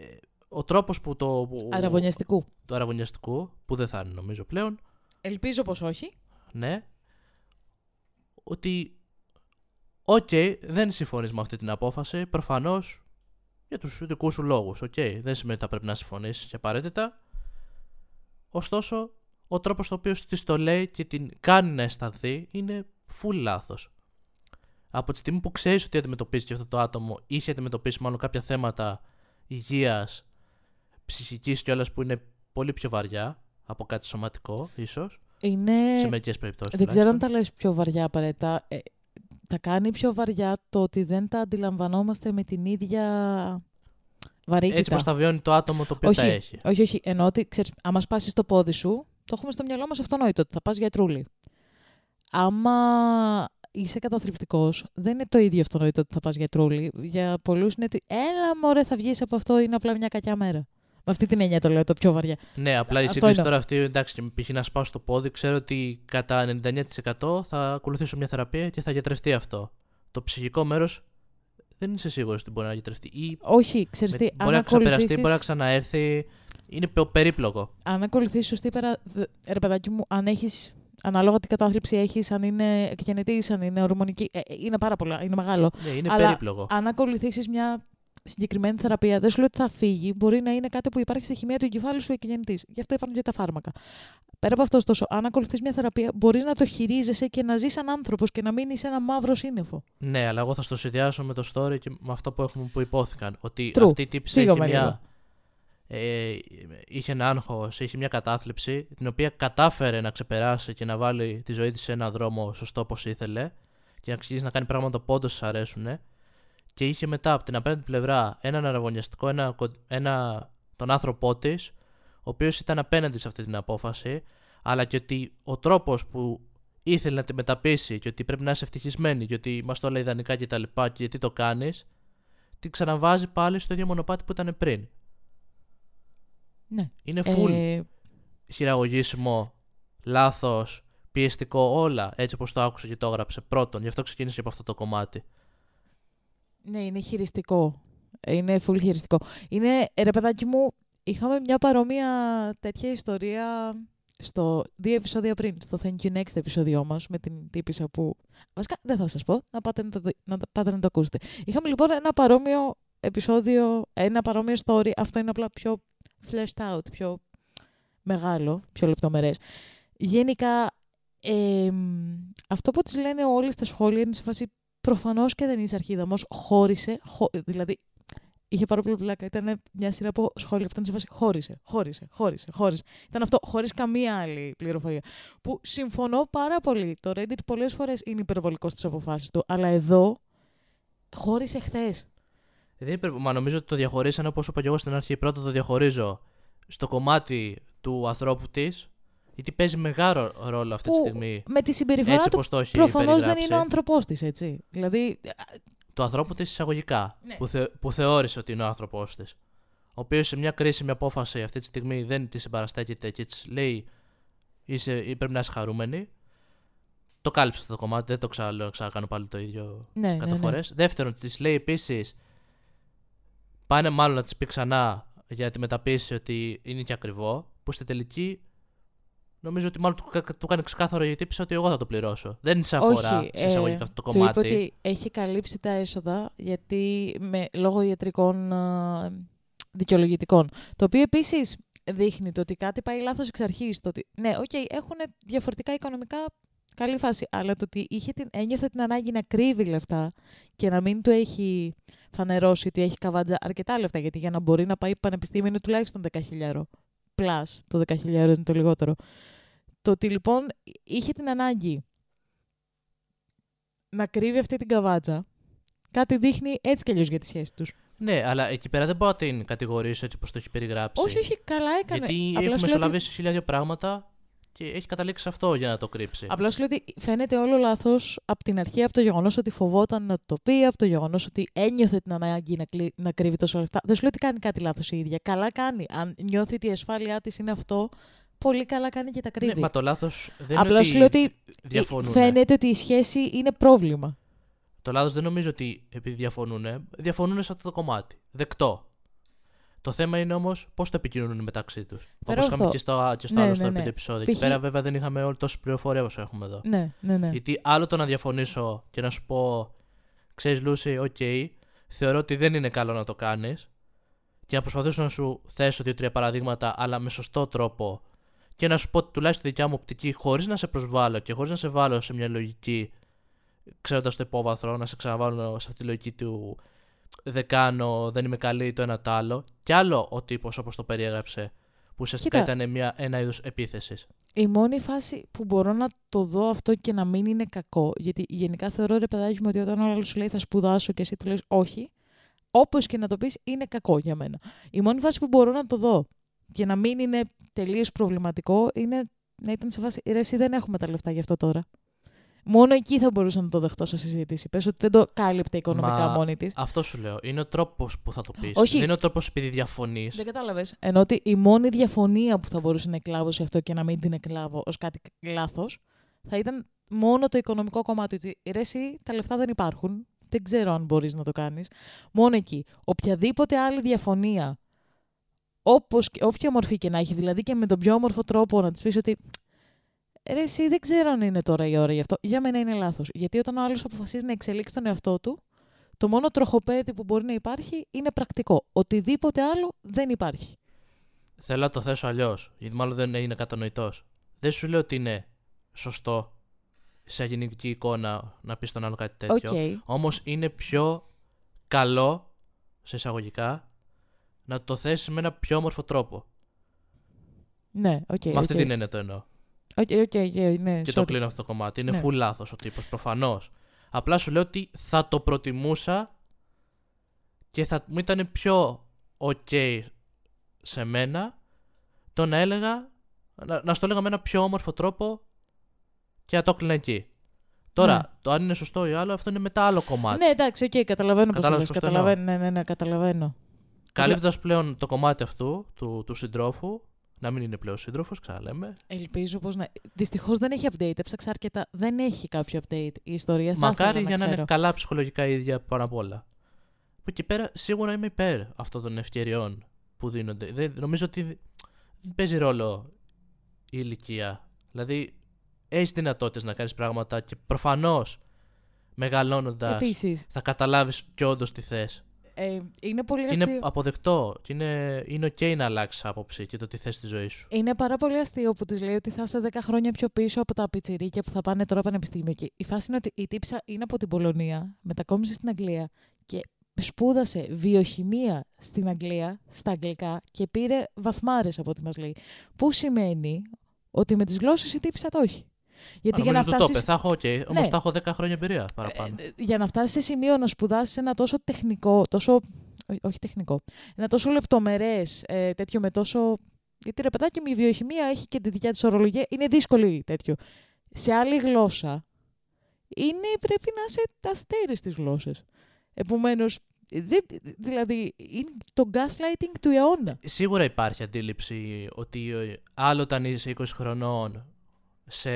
Ε, ο τρόπος που το. αραβωνιαστικού. Το αραβωνιαστικού, που δεν θα είναι νομίζω πλέον. Ελπίζω πως όχι ναι, ότι ΟΚ, okay, δεν συμφωνείς με αυτή την απόφαση, προφανώς για τους δικούς σου λόγους, ΟΚ, okay, δεν σημαίνει ότι θα πρέπει να συμφωνήσεις και απαραίτητα, ωστόσο, ο τρόπος στο οποίο της το λέει και την κάνει να αισθανθεί είναι full λάθος. Από τη στιγμή που ξέρεις ότι αντιμετωπίζει και αυτό το άτομο, είχε αντιμετωπίσει μάλλον κάποια θέματα υγείας ψυχικής κιόλας που είναι πολύ πιο βαριά από κάτι σωματικό, ίσως. Είναι... Σε μερικές περιπτώσεις. Δεν ξέρω αν τα λες πιο βαριά απαραίτητα. Ε, τα κάνει πιο βαριά το ότι δεν τα αντιλαμβανόμαστε με την ίδια βαρύτητα. Έτσι πως τα βιώνει το άτομο το οποίο όχι, τα έχει. Όχι, όχι. Εννοώ ότι, ξέρεις, άμα σπάσεις το πόδι σου, το έχουμε στο μυαλό μας αυτονόητο, ότι θα πας γιατρούλη. Άμα είσαι καταθλιπτικός, δεν είναι το ίδιο αυτονόητο ότι θα πας γιατρούλη. Για πολλούς είναι ότι, έλα μωρέ θα βγεις από αυτό, είναι απλά μια κακιά μέρα. Με αυτή την έννοια το λέω, το πιο βαριά. Ναι, απλά η Αυτό σύγκριση εννοώ. τώρα αυτή, εντάξει, και π.χ. να σπάσω το πόδι, ξέρω ότι κατά 99% θα ακολουθήσω μια θεραπεία και θα γιατρευτεί αυτό. Το ψυχικό μέρος δεν είσαι σίγουρος ότι μπορεί να γιατρευτεί. Ή Όχι, ξέρεις με- τι, μπορεί αν να ξεπεραστεί, ακολουθήσεις, μπορεί να ξαναέρθει. Είναι πε- περίπλοκο. αν ακολουθήσεις σωστή περα... δε- ρε παιδάκι μου, αν έχεις ανάλογα τι κατάθλιψη έχεις, αν είναι εκγενετής, αν είναι ορμονική, ε, ε, είναι πάρα πολλά, είναι μεγάλο. Ναι, είναι Αλλά περίπλοκο. αν ακολουθήσεις μια συγκεκριμένη θεραπεία, δεν σου λέω ότι θα φύγει. Μπορεί να είναι κάτι που υπάρχει στη χημεία του εγκεφάλου σου εκγεννητή. Γι' αυτό υπάρχουν και τα φάρμακα. Πέρα από αυτός, ωστόσο, αν ακολουθείς μια θεραπεία, μπορείς να το χειρίζεσαι και να ζεις σαν άνθρωπος και να μείνει ένα μαύρο σύννεφο. Ναι, αλλά εγώ θα στο συνδυάσω με το story και με αυτό που έχουμε που υπόθηκαν. Ότι True. αυτή η τύψη έχει Φύγαμε λίγο. μια. Ε, είχε ένα άγχος, είχε μια κατάθλιψη, την οποία κατάφερε να ξεπεράσει και να βάλει τη ζωή της σε έναν δρόμο σωστό όπως ήθελε και να ξεκινήσει να κάνει πράγματα που όντως της αρέσουν και είχε μετά από την απέναντι πλευρά έναν αραβωνιαστικό, ένα, κον- ένα, τον άνθρωπό της, ο οποίος ήταν απέναντι σε αυτή την απόφαση, αλλά και ότι ο τρόπος που ήθελε να τη μεταπίσει και ότι πρέπει να είσαι ευτυχισμένη και ότι μας το λέει ιδανικά και τα λοιπά και γιατί το κάνεις, την ξαναβάζει πάλι στο ίδιο μονοπάτι που ήταν πριν. Ναι. Είναι full Ε, χειραγωγήσιμο, λάθος, πιεστικό, όλα έτσι όπως το άκουσε και το έγραψε. Πρώτον, γι' αυτό ξεκίνησε από αυτό το κομμάτι. ναι, είναι χειριστικό. Ε, Είναι full χειριστικό. Είναι, ε, ρε παιδάκι μου, είχαμε μια παρόμοια τέτοια ιστορία στο δύο επεισόδια πριν, στο Thank You Next επεισόδιό μας, με την τύπησα που... Βασικά, δεν θα σας πω, να πάτε να το, δει- να το- πάτε να το ακούσετε. Είχαμε λοιπόν ένα παρόμοιο επεισόδιο, ένα παρόμοιο story, αυτό είναι απλά πιο fleshed out, πιο μεγάλο, πιο λεπτομερές. Γενικά, εμ, αυτό που τις λένε όλοι στα σχόλια είναι σε φάση προφανώς και δεν είσαι αρχίδαμος, χώρισε, χω- δηλαδή είχε πάρα πολύ πλάκα. Ήταν μια σειρά από σχόλια που ήταν σε φάση χώρισε, χώρισε, χώρισε, χώρισε. Ήταν αυτό, χωρίς καμία άλλη πληροφορία. Που συμφωνώ πάρα πολύ. Το Reddit πολλές φορές είναι υπερβολικό στις αποφάσεις του, αλλά εδώ χώρισε χθες. Δεν είπε, μα νομίζω ότι το διαχωρίσανε όπως είπα και εγώ στην αρχή. Πρώτα το διαχωρίζω στο κομμάτι του ανθρώπου της, γιατί παίζει μεγάλο ρόλο αυτή τη Που στιγμή. Με τη συμπεριφορά Έτσι του όπως το έχει προφανώς δεν περιγράψει. είναι ο άνθρωπός της, έτσι. Δηλαδή. Του ανθρώπου της εισαγωγικά. Ναι. Που, θε, που θεώρησε ότι είναι ο άνθρωπός της. Ο οποίος σε μια κρίσιμη απόφαση αυτή τη στιγμή δεν τη συμπαραστέκεται και της λέει είσαι, ή πρέπει να είσαι χαρούμενη. Το κάλυψε αυτό το κομμάτι, δεν το ξαναλέω, ξανακάνω πάλι το ίδιο Ναι, κατά ναι, ναι. φορές. Δεύτερον, της λέει επίσης. Πάνε μάλλον να τη πει ξανά για να τη μεταπίσει ότι είναι και ακριβό. Που στη τελική νομίζω ότι μάλλον του, κα- του κάνει ξεκάθαρο η τύπισσα ότι εγώ θα το πληρώσω. Δεν σε αφορά Όχι, σε εισαγωγικά ε, αυτό το του κομμάτι. είπε ότι έχει καλύψει τα έσοδα γιατί με, λόγω ιατρικών α, δικαιολογητικών. Το οποίο επίσης δείχνει το ότι κάτι πάει λάθος εξ αρχής. Το ότι, ναι, ΟΚ, έχουν διαφορετικά οικονομικά καλή φάση, αλλά το ότι είχε την, ένιωθε την ανάγκη να κρύβει λεφτά και να μην του έχει φανερώσει ότι έχει καβάτζα αρκετά λεφτά, γιατί για να μπορεί να πάει πανεπιστήμιο είναι τουλάχιστον 10.000. Plus το 10.000 είναι το λιγότερο. Το ότι λοιπόν είχε την ανάγκη να κρύβει αυτή την καβάτσα, κάτι δείχνει έτσι κι αλλιώς για τη σχέση τους. Ναι, αλλά εκεί πέρα δεν μπορώ να την κατηγορήσω έτσι όπω το έχει περιγράψει. Όχι, όχι, καλά έκανε. Γιατί Απλά έχουμε σου λέω ότι- μεσολαβήσει χίλια δύο πράγματα και έχει καταλήξει σε αυτό για να το κρύψει. Απλά σου λέω ότι φαίνεται όλο λάθος από την αρχή, από το γεγονός ότι φοβόταν να το πει, από το γεγονός ότι ένιωθε την ανάγκη να, κλει... να κρύβει τόσο λεφτά. Δεν σου λέω ότι κάνει κάτι λάθος η ίδια. Καλά κάνει. Αν νιώθει ότι η ασφάλειά της είναι αυτό, πολύ καλά κάνει και τα κρύβει. ναι, μα το λάθος δεν Απλά είναι σου λέω ότι ότι διαφωνούν. φαίνεται ότι η σχέση είναι πρόβλημα. Το λάθος δεν νομίζω ότι επειδή διαφωνούν, διαφωνούν σε αυτό το κομμάτι. Δεκτό. Το θέμα είναι όμως πώς το επικοινωνούν μεταξύ τους. Πέρα Όπως αυτό- είχαμε και στο, και στο Ναι, άλλο ναι, στο ναι. επί- επεισόδιο. Εκεί Π.χ. πέρα βέβαια δεν είχαμε όλη τόση πληροφορία όσο έχουμε εδώ. Ναι, ναι, ναι. Γιατί άλλο το να διαφωνήσω και να σου πω, ξέρεις Λούση, ΟΚ, θεωρώ ότι δεν είναι καλό να το κάνεις. Και να προσπαθήσω να σου θέσω δύο-τρία παραδείγματα, αλλά με σωστό τρόπο. Και να σου πω τουλάχιστον τη δικιά μου οπτική, χωρίς να σε προσβάλλω και χωρίς να σε βάλω σε μια λογική, ξέροντας το υπόβαθρο, να σε ξαναβάλω σε αυτή τη λογική του δεν κάνω, δεν είμαι καλή το ένα το άλλο. Κι άλλο ο τύπος όπως το περιέγραψε, που ουσιαστικά Κοίτα. ήταν μια, ένα είδος επίθεσης. Η μόνη φάση που μπορώ να το δω αυτό και να μην είναι κακό, γιατί γενικά θεωρώ ρε παιδάκι μου ότι όταν ο άλλος σου λέει θα σπουδάσω και εσύ του λες όχι, όπως και να το πεις είναι κακό για μένα. Η μόνη φάση που μπορώ να το δω και να μην είναι τελείως προβληματικό είναι να ήταν σε φάση ρε εσύ δεν έχουμε τα λεφτά γι' αυτό τώρα. Μόνο εκεί θα μπορούσα να το δεχτώ σε συζήτηση. Πες ότι δεν το κάλυπτε οικονομικά Μα μόνη της. Αυτό σου λέω. Είναι ο τρόπος που θα το πεις. Όχι. Δεν είναι ο τρόπος επειδή διαφωνείς. Δεν κατάλαβες. Ενώ ότι η μόνη διαφωνία που θα μπορούσε να εκλάβω σε αυτό και να μην την εκλάβω ως κάτι λάθος θα ήταν μόνο το οικονομικό κομμάτι. Ότι ρε, εσύ τα λεφτά δεν υπάρχουν. Δεν ξέρω αν μπορείς να το κάνεις. Μόνο εκεί. Οποιαδήποτε άλλη διαφωνία, όπως, και- όποια μορφή και να έχει, δηλαδή και με τον πιο όμορφο τρόπο να της πεις ότι. Ρε συ δεν ξέρω αν είναι τώρα η ώρα γι' αυτό. Για μένα είναι λάθος. Γιατί όταν ο άλλος αποφασίζει να εξελίξει τον εαυτό του, το μόνο τροχοπέδη που μπορεί να υπάρχει είναι πρακτικό. Οτιδήποτε άλλο δεν υπάρχει. Θέλω να το θέσω αλλιώς, γιατί μάλλον δεν είναι κατανοητός. Δεν σου λέω ότι είναι σωστό σε γενική εικόνα να πεις στον άλλο κάτι ΟΚ. τέτοιο. Όμως είναι πιο καλό, σε εισαγωγικά, να το θέσεις με ένα πιο όμορφο τρόπο. Ναι, οκ. με αυτή την έννοια το εννοώ. Οκ, οκ, οκ, ναι, και το sorry. κλείνω αυτό το κομμάτι. Είναι Ναι. full λάθος ο τύπος, προφανώς. Απλά σου λέω ότι θα το προτιμούσα και θα μου ήταν πιο ok σε μένα το να έλεγα να, να στο έλεγα με ένα πιο όμορφο τρόπο και να το έκλεινα εκεί. Τώρα, Ναι. το αν είναι σωστό ή άλλο, αυτό είναι μετά άλλο κομμάτι. Ναι, εντάξει, οκ, καταλαβαίνω πώς το Κατάλαβες λες. πώς το Καταλαβαίνω, ναι, ναι, ναι, καταλαβαίνω. Καλύπτοντας πλέον το κομμάτι αυτού του, του συντρόφου, να μην είναι πλέον σύντροφος, ξαναλέμε. Ελπίζω πως να... Δυστυχώς δεν έχει update, έψαξα αρκετά. Δεν έχει κάποιο update η ιστορία. Θα Μακάρι ήθελα για να ξέρω. είναι καλά ψυχολογικά η ίδια πάνω απ' όλα. Από εκεί πέρα σίγουρα είμαι υπέρ αυτών των ευκαιριών που δίνονται. Δεν, νομίζω ότι δεν παίζει ρόλο η ηλικία. Δηλαδή, έχεις δυνατότητες να κάνεις πράγματα και προφανώς μεγαλώνοντας Επίσης, θα καταλάβεις και όντως τι θες. Ε, είναι πολύ Και αστείο. είναι αποδεκτό. Και είναι, είναι OK να αλλάξει άποψη και το τι θες στη ζωή σου. Είναι πάρα πολύ αστείο που της λέει ότι θα είσαι 10 χρόνια πιο πίσω από τα πιτσιρίκια που θα πάνε τώρα πανεπιστήμιο. Και η φάση είναι ότι η τύψα είναι από την Πολωνία, μετακόμισε στην Αγγλία και σπούδασε βιοχημία στην Αγγλία, στα αγγλικά και πήρε βαθμάρες από ό,τι μας λέει. Που σημαίνει ότι με τις γλώσσες η τύψα το έχει. Γιατί Α, για να, νομίζω το φτάσεις, είπε. Θα έχω OK. Όμως Ναι. θα έχω 10 χρόνια εμπειρία παραπάνω. ε, για να φτάσεις σε σημείο να σπουδάσεις ένα τόσο τεχνικό, τόσο, ό- όχι τεχνικό, ένα τόσο λεπτομερές, ε, τέτοιο με τόσο... Γιατί ρε παιδάκι μου η βιοχημία έχει και τη δικιά της ορολογία, είναι δύσκολη τέτοιο. Σε άλλη γλώσσα, είναι, πρέπει να είσαι αστέρι στις γλώσσες. Επομένως, δεν, δηλαδή, είναι το gaslighting του αιώνα. Σίγουρα υπάρχει αντίληψη ότι ε, άλλο όταν είσαι 20 χρονών σε,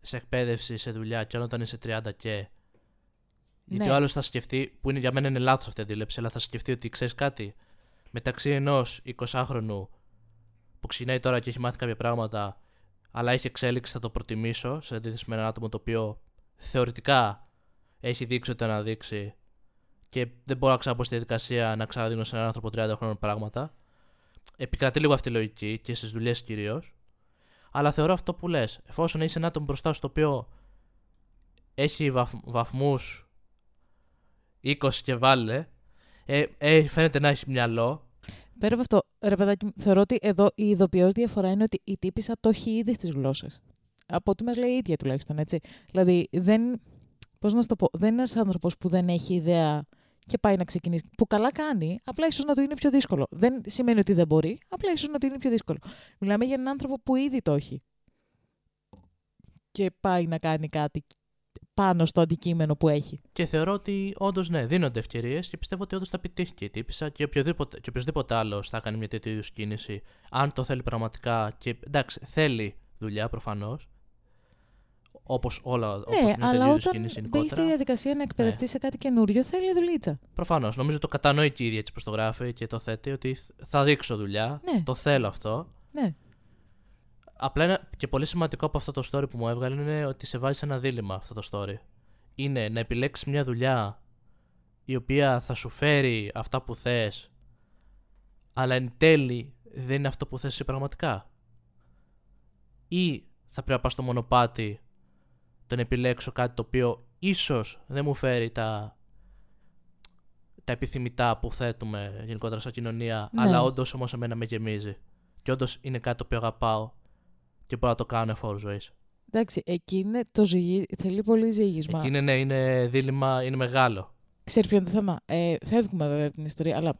σε εκπαίδευση, σε δουλειά και άλλο όταν είσαι 30 και. Γιατί Ναι. ο άλλος θα σκεφτεί, που είναι για μένα είναι λάθος αυτή η αντίληψη, αλλά θα σκεφτεί ότι ξέρεις κάτι. Μεταξύ ενός 20χρονου που ξεκινάει τώρα και έχει μάθει κάποια πράγματα, αλλά έχει εξέλιξη, θα το προτιμήσω σε αντίθεση με έναν άτομο το οποίο θεωρητικά έχει δείξει ότι να δείξει και δεν μπορώ να ξαναπώ στη διαδικασία να ξαναδίνω σε έναν άνθρωπο 30 χρόνων πράγματα. Επικρατεί λίγο αυτή η λογική και στις δουλειές κυρίως. Αλλά θεωρώ αυτό που λες. Εφόσον είσαι ένα άτομο μπροστά σου το οποίο έχει βαθ, βαθμούς 20 και βάλε, ε, ε, φαίνεται να έχεις μυαλό. Πέρα από αυτό, ρε παιδάκι μου, θεωρώ ότι εδώ η ειδοποιώς διαφορά είναι ότι η τύπησα το έχει ήδη στις γλώσσες. Από ό,τι μας λέει η ίδια τουλάχιστον, έτσι. Δηλαδή, δεν, πώς να σου το πω, δεν είναι ένας άνθρωπος που δεν έχει ιδέα και πάει να ξεκινήσει. Που καλά κάνει, απλά ίσως να του είναι πιο δύσκολο. Δεν σημαίνει ότι δεν μπορεί, απλά ίσως να του είναι πιο δύσκολο. Μιλάμε για έναν άνθρωπο που ήδη το έχει. Και πάει να κάνει κάτι πάνω στο αντικείμενο που έχει. Και θεωρώ ότι όντως ναι, δίνονται ευκαιρίες και πιστεύω ότι όντως θα επιτύχει και η τύπησα και οποιοδήποτε, και οποιοδήποτε άλλος θα κάνει μια τέτοιου είδους κίνηση, αν το θέλει πραγματικά. Και εντάξει, θέλει δουλειά προφανώς. Όπως όλα. όπως ναι, μια αλλά τέτοιου είδους όταν κίνηση μπεις στη γενικότερα. διαδικασία να εκπαιδευτείς σε κάτι καινούριο, θέλει δουλίτσα. Προφανώς. Νομίζω το κατανοεί και η ίδια έτσι πώ το γράφει και το θέτει ότι θα δείξω δουλειά. Ναι. Το θέλω αυτό. Ναι. Απλά ένα και πολύ σημαντικό από αυτό το story που μου έβγαλε είναι ότι σε βάζει σε ένα δίλημα αυτό το story. Είναι να επιλέξεις μια δουλειά η οποία θα σου φέρει αυτά που θες αλλά εν τέλει δεν είναι αυτό που θες εσύ πραγματικά. Ή θα πρέπει να πας στο μονοπάτι το να επιλέξω κάτι το οποίο ίσως δεν μου φέρει τα τα επιθυμητά που θέτουμε γενικότερα σαν κοινωνία, Ναι. αλλά όντως όμως εμένα με γεμίζει. Και όντως είναι κάτι το οποίο αγαπάω και μπορώ να το κάνω εφόρου ζωής. Εντάξει, εκεί είναι το ζυγί... θέλει πολύ ζύγισμα. Εκεί είναι, ναι, είναι δίλημα, είναι μεγάλο. Ξέρεις ποιο είναι το θέμα; Ε, φεύγουμε βέβαια από την ιστορία, αλλά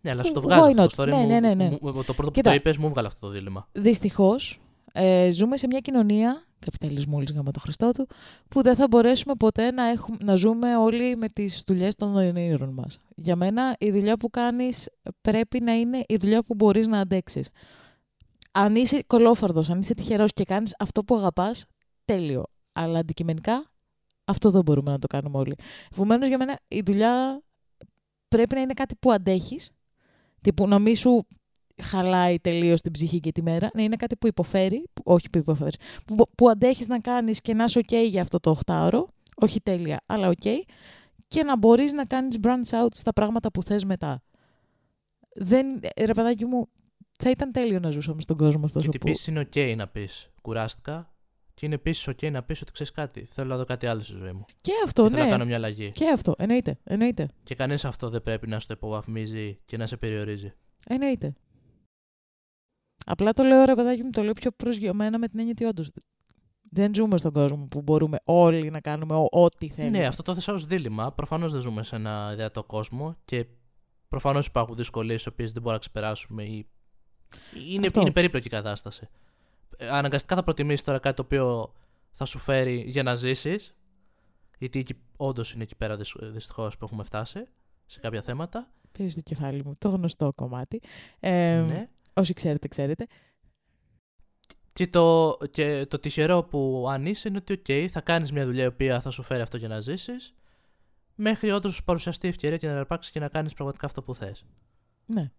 Ναι, αλλά σου το Why βγάζει αυτό not? το story Ναι, μου, ναι, ναι, ναι. μου- Το πρώτο που Κοίτα. το είπες μου έβγαλε αυτό το δίλημα. δυστυχώς ε, ζούμε σε μια κοινωνία, καπιταλισμού όλη γάμα το Χριστό του, που δεν θα μπορέσουμε ποτέ να, έχουμε, να ζούμε όλοι με τις δουλειές των ονείρων μας. Για μένα η δουλειά που κάνεις πρέπει να είναι η δουλειά που μπορείς να αντέξεις. Αν είσαι κολόφαρδος, αν είσαι τυχερός και κάνεις αυτό που αγαπάς, τέλειο. Αλλά αντικειμενικά αυτό δεν μπορούμε να το κάνουμε όλοι. Επομένως, για μένα η δουλειά πρέπει να είναι κάτι που αντέχεις, τύπου να μην σου χαλάει τελείως την ψυχή και τη μέρα, να είναι κάτι που υποφέρει, που- όχι που υποφέρει, που, που αντέχεις να κάνεις και να είσαι ok για αυτό το 8ωρο, όχι τέλεια, αλλά ok, και να μπορείς να κάνεις branch out στα πράγματα που θες μετά. Δεν, ε, ρε παιδάκι μου, θα ήταν τέλειο να ζούσαμε στον κόσμο Και τόσο ότι που... επίση είναι OK να πεις κουράστηκα, και είναι επίσης OK να πεις ότι ξέρεις κάτι. Θέλω να δω κάτι άλλο στη ζωή μου. Και αυτό, Θέλω ναι. να κάνω μια αλλαγή. Και αυτό, εννοείται, εννοείται. Και κανείς αυτό δεν πρέπει να στο υποβαθμίζει και να σε περιορίζει. Εννοείται. Απλά το λέω ρε παιδάκι μου, το λέω πιο προσγειωμένα με την έννοια ότι όντως δεν ζούμε στον κόσμο που μπορούμε όλοι να κάνουμε ό- ό,τι θέλουμε. Ναι, αυτό το θέσα ως δίλημα. Προφανώς δεν ζούμε σε ένα ιδεατό κόσμο και προφανώς υπάρχουν δυσκολίες τι οποίες δεν μπορούμε να ξεπεράσουμε. Ή... Είναι, Αυτό. είναι περίπλοκη η κατάσταση. Ε, Αναγκαστικά θα προτιμήσεις τώρα κάτι το οποίο θα σου φέρει για να ζήσεις. Γιατί όντως είναι εκεί πέρα δυστυχώς που έχουμε φτάσει σε κάποια θέματα. Πήρε το κεφάλι μου, το γνωστό κομμάτι. Ε, ναι. Όσοι ξέρετε, ξέρετε. Και το, και το τυχερό που αν είσαι είναι ότι, OK, θα κάνεις μια δουλειά η οποία θα σου φέρει αυτό για να ζήσεις, μέχρι όντως σου παρουσιαστεί η ευκαιρία και να αρπάξεις και να κάνεις πραγματικά αυτό που θες. Ναι.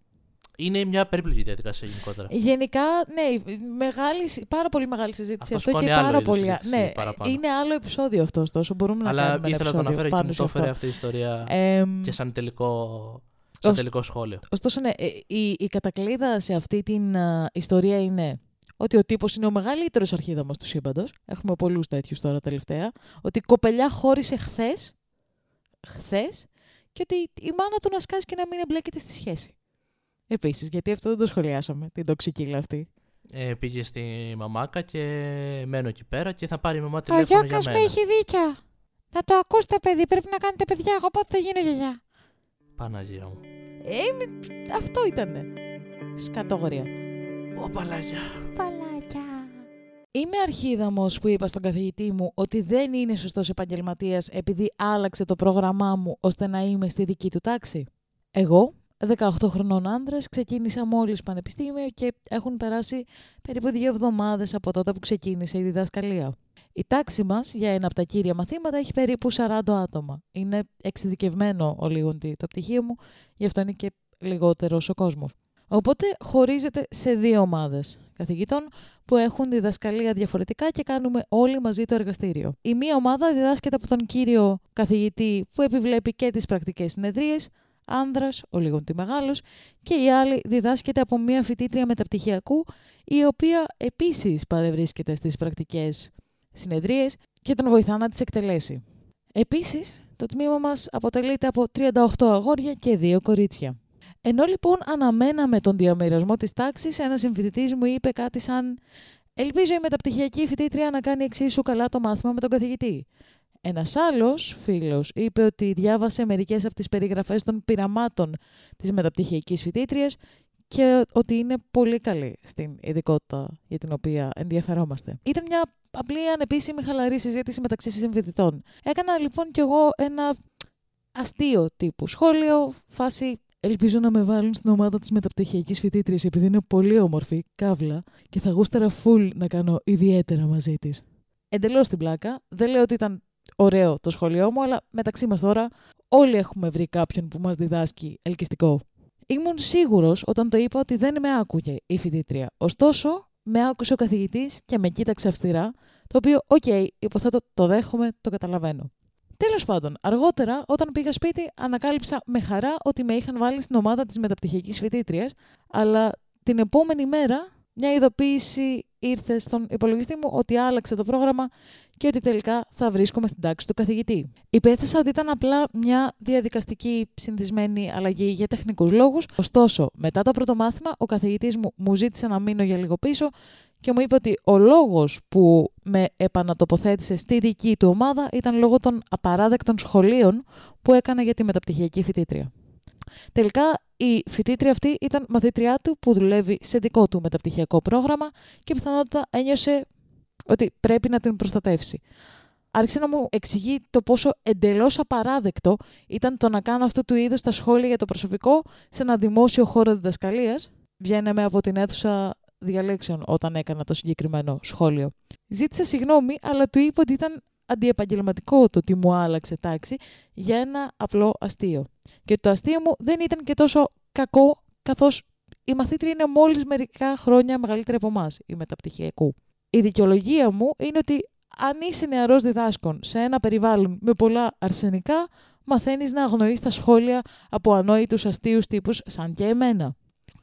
Είναι μια περίπλοκη διαδικασία γενικότερα. Γενικά, ναι, μεγάλη, πάρα πολύ μεγάλη συζήτηση Αυτό αυτό, και σηκώνει άλλο πάρα είδους πολύ. συζήτηση Ναι, παραπάνω. είναι άλλο επεισόδιο αυτό, ωστόσο. Μπορούμε να Αλλά κάνουμε ένα ήθελα να το επεισόδιο αναφέρω πάνω γιατί μου σε το αυτό. έφερε αυτή η ιστορία Εμ, και σαν τελικό, σαν Ως- τελικό σχόλιο. Ωστόσο, ναι, ε, η, η κατακλείδα σε αυτή την α, ιστορία είναι ότι ο τύπος είναι ο μεγαλύτερος αρχίδαμος του σύμπαντος. Έχουμε πολλούς τέτοιους τώρα τελευταία. Ότι η κοπελιά χώρισε χθες, χθες και ότι η μάνα του να σκάσει και να μην εμπλέκεται στη σχέση. Επίσης, γιατί αυτό δεν το σχολιάσαμε, την τοξικίλα αυτή. Ε, πήγε στη μαμάκα και μένω εκεί πέρα και θα πάρει η μαμά Ο τηλέφωνο για Γιώκας μένα. με έχει δίκιο. Να το ακούσετε, παιδί. Πρέπει να κάνετε παιδιά. Εγώ πότε θα γίνω γιαγιά. Παναγία μου. Ε, αυτό ήτανε. Σκατόγορια. Ω Παλαγιά. Παλάκια. Είμαι αρχίδαμος που είπα στον καθηγητή μου ότι δεν είναι σωστός επαγγελματίας επειδή άλλαξε το πρόγραμμά μου ώστε να είμαι στη δική του τάξη. Εγώ, 18 χρονών άντρας, ξεκίνησα μόλις πανεπιστήμιο και έχουν περάσει περίπου δύο εβδομάδες από τότε που ξεκίνησε η διδασκαλία. Η τάξη μας για ένα από τα κύρια μαθήματα έχει περίπου 40 άτομα. Είναι εξειδικευμένο ο λίγοντι το πτυχίο μου, γι' αυτό είναι και λιγότερος ο κόσμος. Οπότε χωρίζεται σε δύο ομάδες καθηγητών που έχουν διδασκαλία διαφορετικά και κάνουμε όλοι μαζί το εργαστήριο. Η μία ομάδα διδάσκεται από τον κύριο καθηγητή που επιβλέπει και τις πρακτικές συνεδρίες, άνδρας, ο λίγον τη μεγάλος, και η άλλη διδάσκεται από μία φοιτήτρια μεταπτυχιακού, η οποία επίσης παρευρίσκεται στις πρακτικές συνεδρίες και τον βοηθά να τις εκτελέσει. Επίσης, το τμήμα μας αποτελείται από 38 αγόρια και 2 κορίτσια. Ενώ λοιπόν αναμέναμε τον διαμοιρασμό της τάξης, ένας συμφοιτητής μου είπε κάτι σαν «Ελπίζω η μεταπτυχιακή φοιτήτρια να κάνει εξίσου καλά το μάθημα με τον καθηγητή». Ένας άλλος φίλος είπε ότι διάβασε μερικές από τις περιγραφές των πειραμάτων της μεταπτυχιακής φοιτήτριας και ότι είναι πολύ καλή στην ειδικότητα για την οποία ενδιαφερόμαστε. Ήταν μια απλή ανεπίσημη χαλαρή συζήτηση μεταξύ συμφοιτητών. Έκανα λοιπόν κι εγώ ένα αστείο τύπου σχόλιο, φάση Ελπίζω να με βάλουν στην ομάδα της μεταπτυχιακής φοιτήτριας επειδή είναι πολύ όμορφη, καύλα, και θα γούσταρα full να κάνω ιδιαίτερα μαζί της. Εντελώς την πλάκα. Δεν λέω ότι ήταν ωραίο το σχόλιό μου, αλλά μεταξύ μας τώρα όλοι έχουμε βρει κάποιον που μας διδάσκει ελκυστικό. Ήμουν σίγουρος όταν το είπα ότι δεν με άκουγε η φοιτήτρια. Ωστόσο, με άκουσε ο καθηγητής και με κοίταξε αυστηρά, το οποίο, οκ, υποθέτω το δέχομαι, το καταλαβαίνω. Τέλος πάντων, αργότερα, όταν πήγα σπίτι, ανακάλυψα με χαρά ότι με είχαν βάλει στην ομάδα της μεταπτυχιακής φοιτήτριας, αλλά την επόμενη μέρα μια ειδοποίηση ήρθε στον υπολογιστή μου ότι άλλαξε το πρόγραμμα και ότι τελικά θα βρίσκομαι στην τάξη του καθηγητή. Υπέθεσα ότι ήταν απλά μια διαδικαστική συνηθισμένη αλλαγή για τεχνικούς λόγους. Ωστόσο, μετά το πρώτο μάθημα, ο καθηγητής μου μου ζήτησε να μείνω για λίγο πίσω και μου είπε ότι ο λόγος που με επανατοποθέτησε στη δική του ομάδα ήταν λόγω των απαράδεκτων σχολείων που έκανα για τη μεταπτυχιακή φοιτήτρια. Τελικά η φοιτήτρια αυτή ήταν μαθήτριά του που δουλεύει σε δικό του μεταπτυχιακό πρόγραμμα και πιθανότατα ένιωσε ότι πρέπει να την προστατεύσει. Άρχισε να μου εξηγεί το πόσο εντελώς απαράδεκτο ήταν το να κάνω αυτού του είδους τα σχόλια για το προσωπικό σε ένα δημόσιο χώρο διδασκαλίας. Βγαίναμε από την αίθουσα διαλέξεων όταν έκανα το συγκεκριμένο σχόλιο. Ζήτησα συγγνώμη, αλλά του είπα ότι ήταν αντιεπαγγελματικό το ότι μου άλλαξε τάξη για ένα απλό αστείο. Και το αστείο μου δεν ήταν και τόσο κακό, καθώς η μαθήτρια είναι μόλις μερικά χρόνια μεγαλύτερη από εμάς, η μεταπτυχιακού. Η δικαιολογία μου είναι ότι αν είσαι νεαρός διδάσκων σε ένα περιβάλλον με πολλά αρσενικά, μαθαίνεις να αγνοείς τα σχόλια από ανόητους αστείους τύπους σαν και εμένα.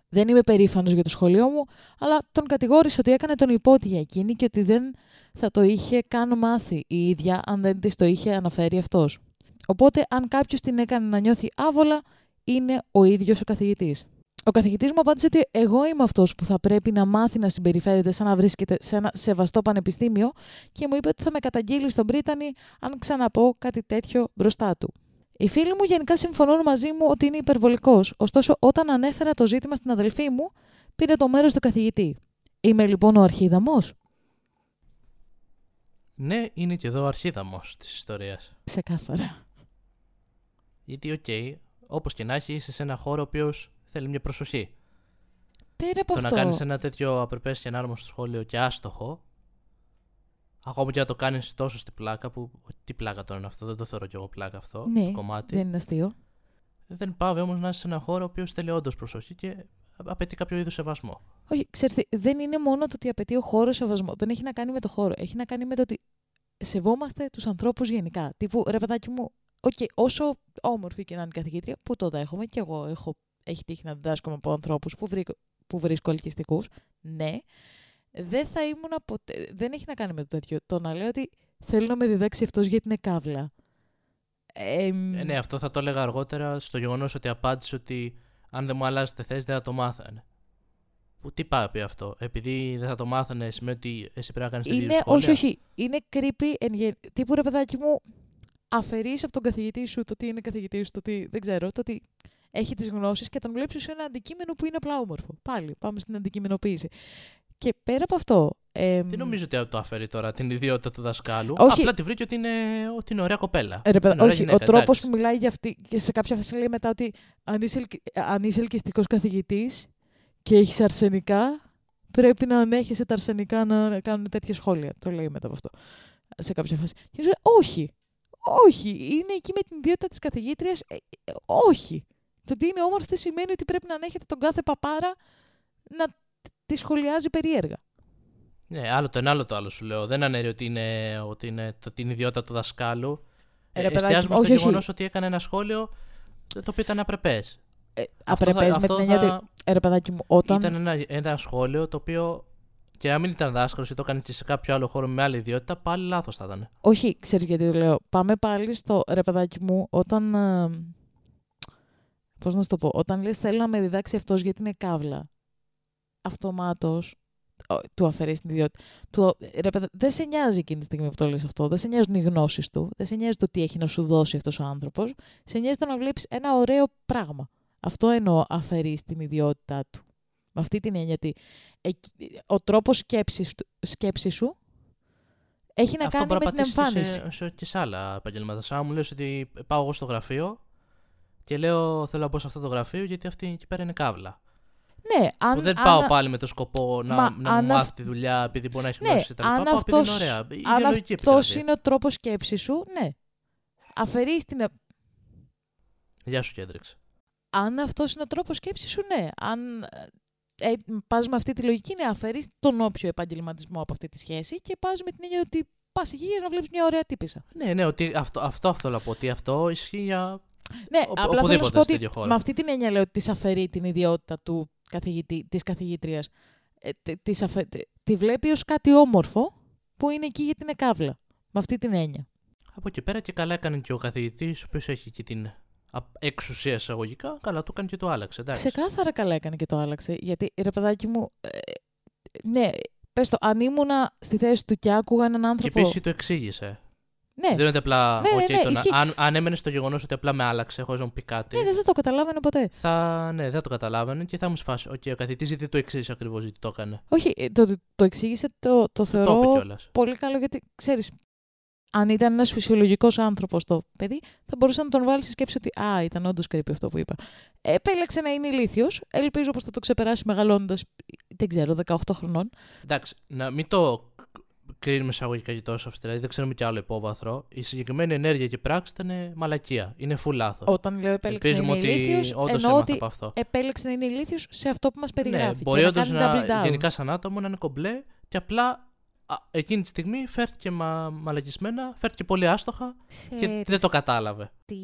Δεν είμαι περήφανος για το σχολείο μου, αλλά τον κατηγόρησε ότι έκανε τον υπότι για εκείνη και ότι δεν θα το είχε καν μάθει η ίδια αν δεν της το είχε αναφέρει αυτός. Οπότε, αν κάποιος την έκανε να νιώθει άβολα, είναι ο ίδιος ο καθηγητής. Ο καθηγητής μου απάντησε ότι εγώ είμαι αυτός που θα πρέπει να μάθει να συμπεριφέρεται σαν να βρίσκεται σε ένα σεβαστό πανεπιστήμιο και μου είπε ότι θα με καταγγείλει στον Πρίτανη αν ξαναπώ κάτι τέτοιο μπροστά του. Οι φίλοι μου γενικά συμφωνούν μαζί μου ότι είναι υπερβολικός, ωστόσο όταν ανέφερα το ζήτημα στην αδελφή μου, πήρε το μέρος του καθηγητή. Είμαι λοιπόν ο αρχίδαμος. Ναι, είναι και εδώ ο αρχίδαμος της ιστορίας. Ξεκάθαρα. Γιατί, οκ, okay, όπως και να έχει, είσαι σε ένα χώρο ο οποίος θέλει μια προσοχή. Πέρα από το αυτό; να κάνεις ένα τέτοιο απρεπέ και στο σχόλιο και άστοχο, ακόμα και να το κάνεις τόσο στην πλάκα, που. Τι πλάκα τώρα είναι αυτό, δεν το θεωρώ κι εγώ πλάκα αυτό. Ναι, το κομμάτι. δεν είναι αστείο. Δεν πάβει όμως να είσαι σε ένα χώρο ο οποίος θέλει όντως προσοχή και απαιτεί κάποιο είδους σεβασμό. Όχι, ξέρετε, δεν είναι μόνο το ότι απαιτεί ο χώρος σεβασμό. Δεν έχει να κάνει με το χώρο. Έχει να κάνει με το ότι σεβόμαστε τους ανθρώπους γενικά. Τύπου, ρε παιδάκι μου, okay, όσο όμορφη και να είναι η καθηγήτρια, που το δέχομαι και εγώ έχω, έχει τύχει να διδάσκομαι από ανθρώπους που, που βρίσκω ελκυστικούς, ναι, δεν θα ήμουν ποτέ. Δεν έχει να κάνει με το τέτοιο. Το να λέω ότι θέλω να με διδάξει αυτός γιατί είναι καύλα. Ε, ε, ναι, αυτό θα το έλεγα αργότερα στο γεγονός ότι απάντησε ότι αν δεν μου αλλάζετε θέση δεν θα το μάθανε. Που τι πάει πει αυτό; Επειδή δεν θα το μάθανε, σημαίνει ότι εσύ πρέπει να κάνεις την ίδια Όχι, όχι. Είναι creepy. Εν, τύπου ρε παιδάκι μου, αφαιρείς από τον καθηγητή σου το τι είναι καθηγητής σου, το ότι δεν ξέρω, το ότι έχει τις γνώσεις και τον βλέπει σε ένα αντικείμενο που είναι απλά όμορφο. Πάλι, πάμε στην αντικειμενοποίηση. Και πέρα από αυτό. Ε, δεν νομίζω ότι το αφαιρεί τώρα την ιδιότητα του δασκάλου; Όχι. Απλά τη βρήκε ότι είναι, ότι είναι ωραία κοπέλα. Ε, ρε, ωραία όχι, γυναίκα, ο τρόπο που μιλάει για αυτή και σε κάποια φάση λέει μετά ότι αν είσαι, αν είσαι ελκυστικός καθηγητής και έχεις αρσενικά, πρέπει να ανέχεσαι τα αρσενικά να κάνουν τέτοια σχόλια. Το λέει μετά από αυτό. Σε κάποια φάση. Και λέει, όχι. Όχι. Είναι εκεί με την ιδιότητα της καθηγήτριας. Ε, ε, όχι. Το ότι είναι όμορφη σημαίνει ότι πρέπει να ανέχεται τον κάθε παπάρα να τη σχολιάζει περίεργα. Ναι, άλλο το ένα, άλλο το άλλο σου λέω. Δεν ανέρει ότι είναι, ότι είναι το, την ιδιότητα του δασκάλου. Ε, εστιάζουμε στο γεγονός ότι έκανε ένα σχόλιο το οποίο ήταν απρεπές. Ε, απρεπές με την έννοια ότι. Ε, ρε παιδάκι μου, όταν. Ήταν ένα, ένα σχόλιο το οποίο και αν μην ήταν δάσκαλος ή το έκανε σε κάποιο άλλο χώρο με άλλη ιδιότητα, πάλι λάθος θα ήταν. Όχι, ξέρεις γιατί το λέω. Πάμε πάλι στο ρε παιδάκι μου, όταν. Ε, Πώς να σου το πω, όταν λες θέλω να με διδάξει αυτός γιατί είναι καύλα αυτομάτως του αφαιρεί την ιδιότητα. Του, ρε, δεν σε νοιάζει εκείνη τη στιγμή που το λες αυτό. Δεν σε νοιάζουν οι γνώσεις του. Δεν σε νοιάζει το τι έχει να σου δώσει αυτός ο άνθρωπος. Σε νοιάζει το να βλέπεις ένα ωραίο πράγμα. Αυτό εννοώ αφαιρείς την ιδιότητά του. Με αυτή την έννοια ότι ο τρόπος σκέψης σου έχει να κάνει με την εμφάνιση. Σε, σε, και σε άλλα επαγγελμάτα. Σαν μου λες ότι πάω εγώ στο γραφείο και λέω θέλω να μπω σε αυτό το γραφείο γιατί αυτή εκεί πέρα είναι καύλα. Ναι, αν, που δεν αν, πάω πάλι με το σκοπό να, μα, να μου μάθει τη δουλειά επειδή μπορεί να έχει ναι, γνώσει τα λοιπά. Πάω είναι ωραία. Αν αυτός είναι ο τρόπος σκέψης σου, ναι. Αφαιρεί την. Γεια σου, Κέντριξ. Αν αυτός είναι ο τρόπος σκέψης σου, ναι. Αν ε, πας με αυτή τη λογική, ναι, αφαιρείς τον όποιο επαγγελματισμό από αυτή τη σχέση και πας με την έννοια ότι πας εκεί για να βλέπεις μια ωραία τύπησα. Ναι, ναι, ότι αυτό, αυτό, αυτό θέλω να πω. Ότι αυτό ισχύει για. Ναι, ο, απλά θέλω να σου πω ότι με αυτή την έννοια λέω ότι της αφαιρεί την ιδιότητα του καθηγητή, της καθηγήτριας. Ε, της, αφαι... τη βλέπει ως κάτι όμορφο που είναι εκεί γιατί είναι καύλα. Με αυτή την έννοια. Από εκεί πέρα και καλά έκανε και ο καθηγητής, ο οποίος έχει και την α- εξουσία εισαγωγικά, καλά το έκανε και το άλλαξε. Εντάξει. Ξεκάθαρα καλά έκανε και το άλλαξε. Γιατί ρε παιδάκι μου. ε, ναι, πες το, αν ήμουνα στη θέση του και άκουγα έναν Και άνθρωπο. επίσης το εξήγησε. Ναι, Δεν είναι ότι απλά. Ναι, ναι, οκ, ναι, το να- ισχύει. αν, αν έμενε στο γεγονός ότι απλά με άλλαξε, χωρί να μου πει κάτι. ναι, δεν θα το καταλάβαινε ποτέ. θα, ναι, δεν θα το καταλάβαινε και θα μου σφάσει. Οκ, ο καθηγητής γιατί το εξήγησε ακριβώς γιατί το έκανε; Όχι, ε, το, το, το εξήγησε, το, το Το θεωρώ είπε κιόλας. πολύ καλό γιατί ξέρεις. Αν ήταν ένας φυσιολογικός άνθρωπος το παιδί, θα μπορούσε να τον βάλει στη σκέψη ότι Α, ήταν όντως creepy αυτό που είπα. Επέλεξε να είναι ηλίθιος. Ελπίζω πως θα το ξεπεράσει μεγαλώνοντας, δεν ξέρω, 18 χρονών. Εντάξει, να μην το κρίνουμε εισαγωγικά και τόσο αυστηρά, γιατί δεν ξέρουμε κι άλλο υπόβαθρο. Η συγκεκριμένη ενέργεια και πράξη ήταν μαλακία. Είναι full λάθος. Όταν λέω επέλεξε να Ελπίζουμε είναι ότι ηλίθιος, όντως εννοώ έμαθα ότι από αυτό. επέλεξε να είναι ηλίθιος σε αυτό που μας περιγράφει. Ναι, μπορεί και όντως να, να, κάνει double down. γενικά σαν άτομο να είναι κομπλέ και απλά α, εκείνη τη στιγμή φέρθηκε μα, μαλακισμένα, φέρθηκε πολύ άστοχα και Ξέρεις δεν το κατάλαβε. τι,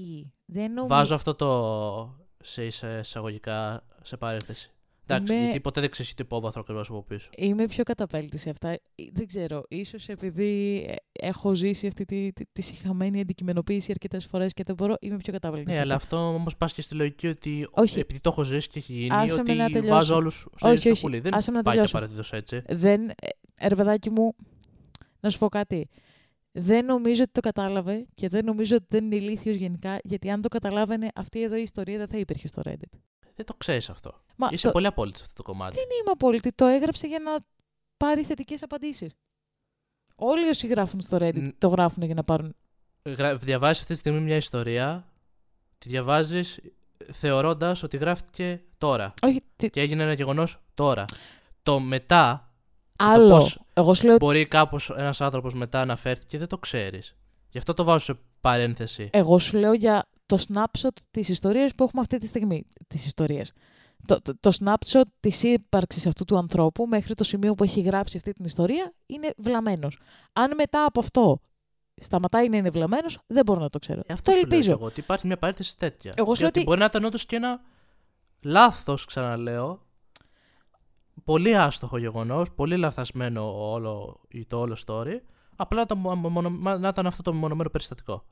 δεν νομίζω... Βάζω αυτό το σε εισα- εισαγωγικά σε παρένθεση. Εντάξει, Είμαι- γιατί ποτέ δεν ξέρεις το υπόβαθρο ακριβώς από πίσω. Είμαι πιο καταπέλτης σε αυτά. Ε, Δεν ξέρω, ίσως επειδή ε, έχω ζήσει αυτή τη, τη, τη συχαμένη αντικειμενοποίηση αρκετές φορές και δεν μπορώ, είμαι πιο καταπέλτης. Ναι, σε αλλά αυτά. αυτό όμως πας και στη λογική ότι Όχι. επειδή το έχω ζήσει και έχει γίνει, Άσε με ότι να τελειώσω. βάζω όλους στο Όχι, ίδιο όχι. πουλί. Δεν Άσε με να πάει και τελειώσω. απαραίτητο έτσι. Δεν, ε, ρε παιδάκι μου, να σου πω κάτι. Δεν νομίζω ότι το κατάλαβε και δεν νομίζω ότι δεν είναι ηλίθιος γενικά, γιατί αν το καταλάβαινε, αυτή εδώ η ιστορία δεν θα υπήρχε στο Reddit. Δεν το ξέρεις αυτό. Μα Είσαι το- πολύ απόλυτος σε αυτό το κομμάτι. Δεν είμαι απόλυτη. Το έγραψε για να πάρει θετικές απαντήσεις. Όλοι όσοι γράφουν στο Reddit Ν- το γράφουν για να πάρουν. Διαβάζεις αυτή τη στιγμή μια ιστορία, τη διαβάζεις θεωρώντας ότι γράφτηκε τώρα. Όχι, τι- Και έγινε ένα γεγονός τώρα. Το μετά, άλλο. πώς Εγώ σου λέω μπορεί κάπως ένας άνθρωπος μετά να φέρθηκε, δεν το ξέρεις. Γι' αυτό το βάζω σε παρένθεση. Εγώ σου λέω για το snapshot της ιστορίας που έχουμε αυτή τη στιγμή. Της ιστορίας. Το, το, το snapshot της ύπαρξης αυτού του ανθρώπου μέχρι το σημείο που έχει γράψει αυτή την ιστορία είναι βλαμμένος. Αν μετά από αυτό σταματάει να είναι βλαμμένος, δεν μπορώ να το ξέρω. Ε, Αυτό το σου λέω ελπίζω. κι εγώ, ότι υπάρχει μια παρένθεση τέτοια. Εγώ σου Και λέω ότι ότι- μπορεί να ήταν όντως και ένα λάθος, ξαναλέω. Πολύ άστοχο γεγονός, πολύ λαθασμένο όλο, το όλο story. Απλά το, μονο- μονο- να ήταν αυτό το μονομένο περιστατικό.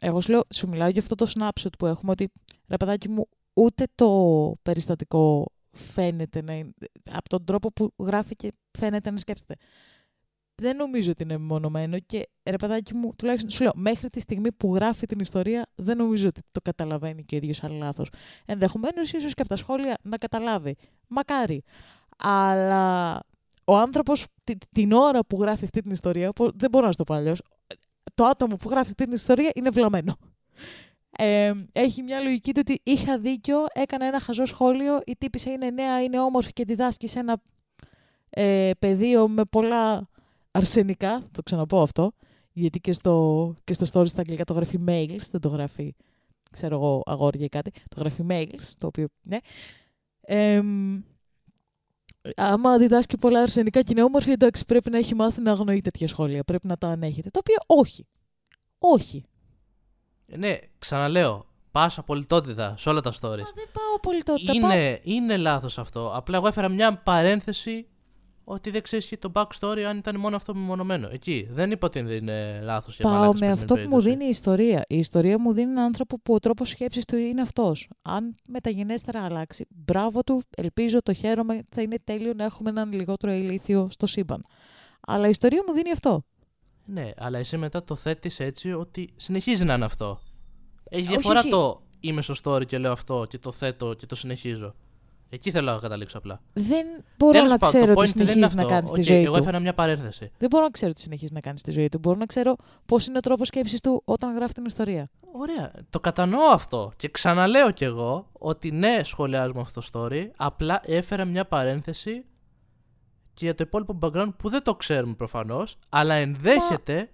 Εγώ σου λέω, σου μιλάω για αυτό το snapshot που έχουμε ότι, ρε παιδάκι μου, ούτε το περιστατικό φαίνεται να είναι, από τον τρόπο που γράφει και φαίνεται να σκέφτεται. Δεν νομίζω ότι είναι μεμονωμένο και ρε παιδάκι μου, τουλάχιστον σου λέω, μέχρι τη στιγμή που γράφει την ιστορία, δεν νομίζω ότι το καταλαβαίνει και ο ίδιος αν λάθος. Ενδεχομένως ίσως και από τα σχόλια να καταλάβει. Μακάρι. Αλλά ο άνθρωπος την ώρα που γράφει αυτή την ιστορία, που δεν μπορώ να στο πω αλλιώς, το άτομο που γράφει αυτή την ιστορία είναι βλαμμένο. Ε, έχει μια λογική του ότι είχα δίκιο, έκανα ένα χαζό σχόλιο, η τύπησα είναι νέα, είναι όμορφη και διδάσκει σε ένα ε, πεδίο με πολλά αρσενικά, θα το ξαναπώ αυτό, γιατί και στο, και στο story στα αγγλικά το γράφει mails, δεν το γράφει, ξέρω εγώ, αγόρια ή κάτι, το γράφει mails, το οποίο, ναι. Ε, άμα διδάσκει πολλά αρσενικά και είναι όμορφη, εντάξει, πρέπει να έχει μάθει να αγνοεί τέτοια σχόλια, πρέπει να τα ανέχεται. Το οποίο όχι. Όχι. Ε, ναι, ξαναλέω. Πας απολυτότητα σε όλα τα stories. Μα δεν πάω πολύ τότε. Πάω... Είναι, είναι λάθος αυτό. Απλά εγώ έφερα μια παρένθεση ότι δεν ξέρεις το backstory αν ήταν μόνο αυτό μεμονωμένο. Εκεί. Δεν είπα ότι είναι λάθος για Πάω μαλάκες με στην αυτό που μου περίπτωση. δίνει η ιστορία. Η ιστορία μου δίνει έναν άνθρωπο που ο τρόπος σκέψης του είναι αυτός. Αν μεταγενέστερα αλλάξει, μπράβο του, ελπίζω, το χαίρομαι, θα είναι τέλειο να έχουμε έναν λιγότερο ηλίθιο στο σύμπαν. Αλλά η ιστορία μου δίνει αυτό. Ναι, αλλά εσύ μετά το θέτεις έτσι ότι συνεχίζει να είναι αυτό. Έχει Όχι, διαφορά όχι. το είμαι στο story και λέω αυτό και το θέτω και το συνεχίζω. Εκεί θέλω να καταλήξω απλά. Δεν μπορώ Τέλος να πάντων, ξέρω το τι point δεν είναι συνεχίζεις να αυτό. κάνεις στη Οκ, ζωή εγώ του. έφερα μια παρένθεση. Δεν μπορώ να ξέρω τι συνεχίζεις να κάνεις στη ζωή του. Μπορώ να ξέρω πώς είναι ο τρόπος σκέψης του όταν γράφει την ιστορία. Ωραία. Το κατανοώ αυτό. Και ξαναλέω κι εγώ ότι ναι, σχολιάζουμε αυτό το story. Απλά έφερα μια παρένθεση και για το υπόλοιπο background που δεν το ξέρουμε προφανώς, αλλά ενδέχεται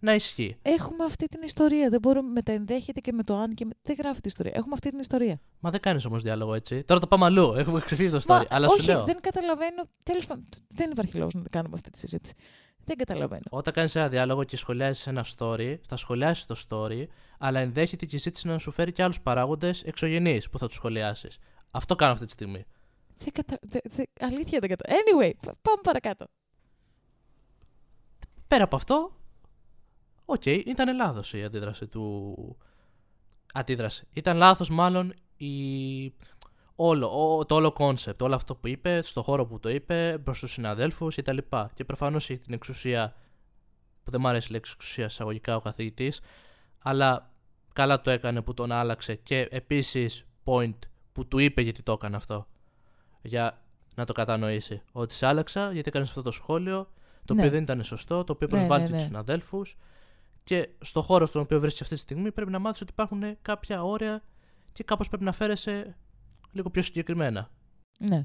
να ισχύει. Έχουμε αυτή την ιστορία. Δεν μπορώ με τα ενδέχεται και με το αν και με... Δεν γράφει την ιστορία. Έχουμε αυτή την ιστορία. Μα δεν κάνεις όμως διάλογο έτσι. Τώρα το πάμε αλλού. Έχουμε ξεφύγει το story. Μα, αλλά όχι, σου λέω. δεν καταλαβαίνω. Τέλος πάντων, δεν υπάρχει λόγος να κάνουμε αυτή τη συζήτηση. Δεν καταλαβαίνω. Όταν κάνεις ένα διάλογο και σχολιάζεις ένα story, θα σχολιάσεις το story, αλλά ενδέχεται και η συζήτηση να σου φέρει και άλλους παράγοντες εξωγενείς που θα τους σχολιάσεις. Αυτό κάνω αυτή τη στιγμή. Δεν κατα... δε, δε, αλήθεια δεν κατα... Anyway, πα- πάμε παρακάτω. Πέρα από αυτό, Οκ, ήταν λάθος η αντίδραση του. Αντίδραση. Ήταν λάθος μάλλον η... όλο, ο, το όλο concept, όλο αυτό που είπε, στο χώρο που το είπε, προς τους συναδέλφους κτλ. Και προφανώς έχει την εξουσία, που δεν μου αρέσει η λέξη εξουσία εισαγωγικά ο καθηγητής, αλλά καλά το έκανε που τον άλλαξε και επίσης point που του είπε γιατί το έκανε αυτό. Για να το κατανοήσει. Ότι σε άλλαξα γιατί έκανες αυτό το σχόλιο, το Ναι. οποίο δεν ήταν σωστό, το οποίο Ναι, προσβάλλει ναι, τους ναι. συναδέλφους. Και στο χώρο στον οποίο βρίσκεσαι αυτή τη στιγμή πρέπει να μάθεις ότι υπάρχουν κάποια όρια και κάπως πρέπει να φέρεσαι λίγο πιο συγκεκριμένα. Ναι.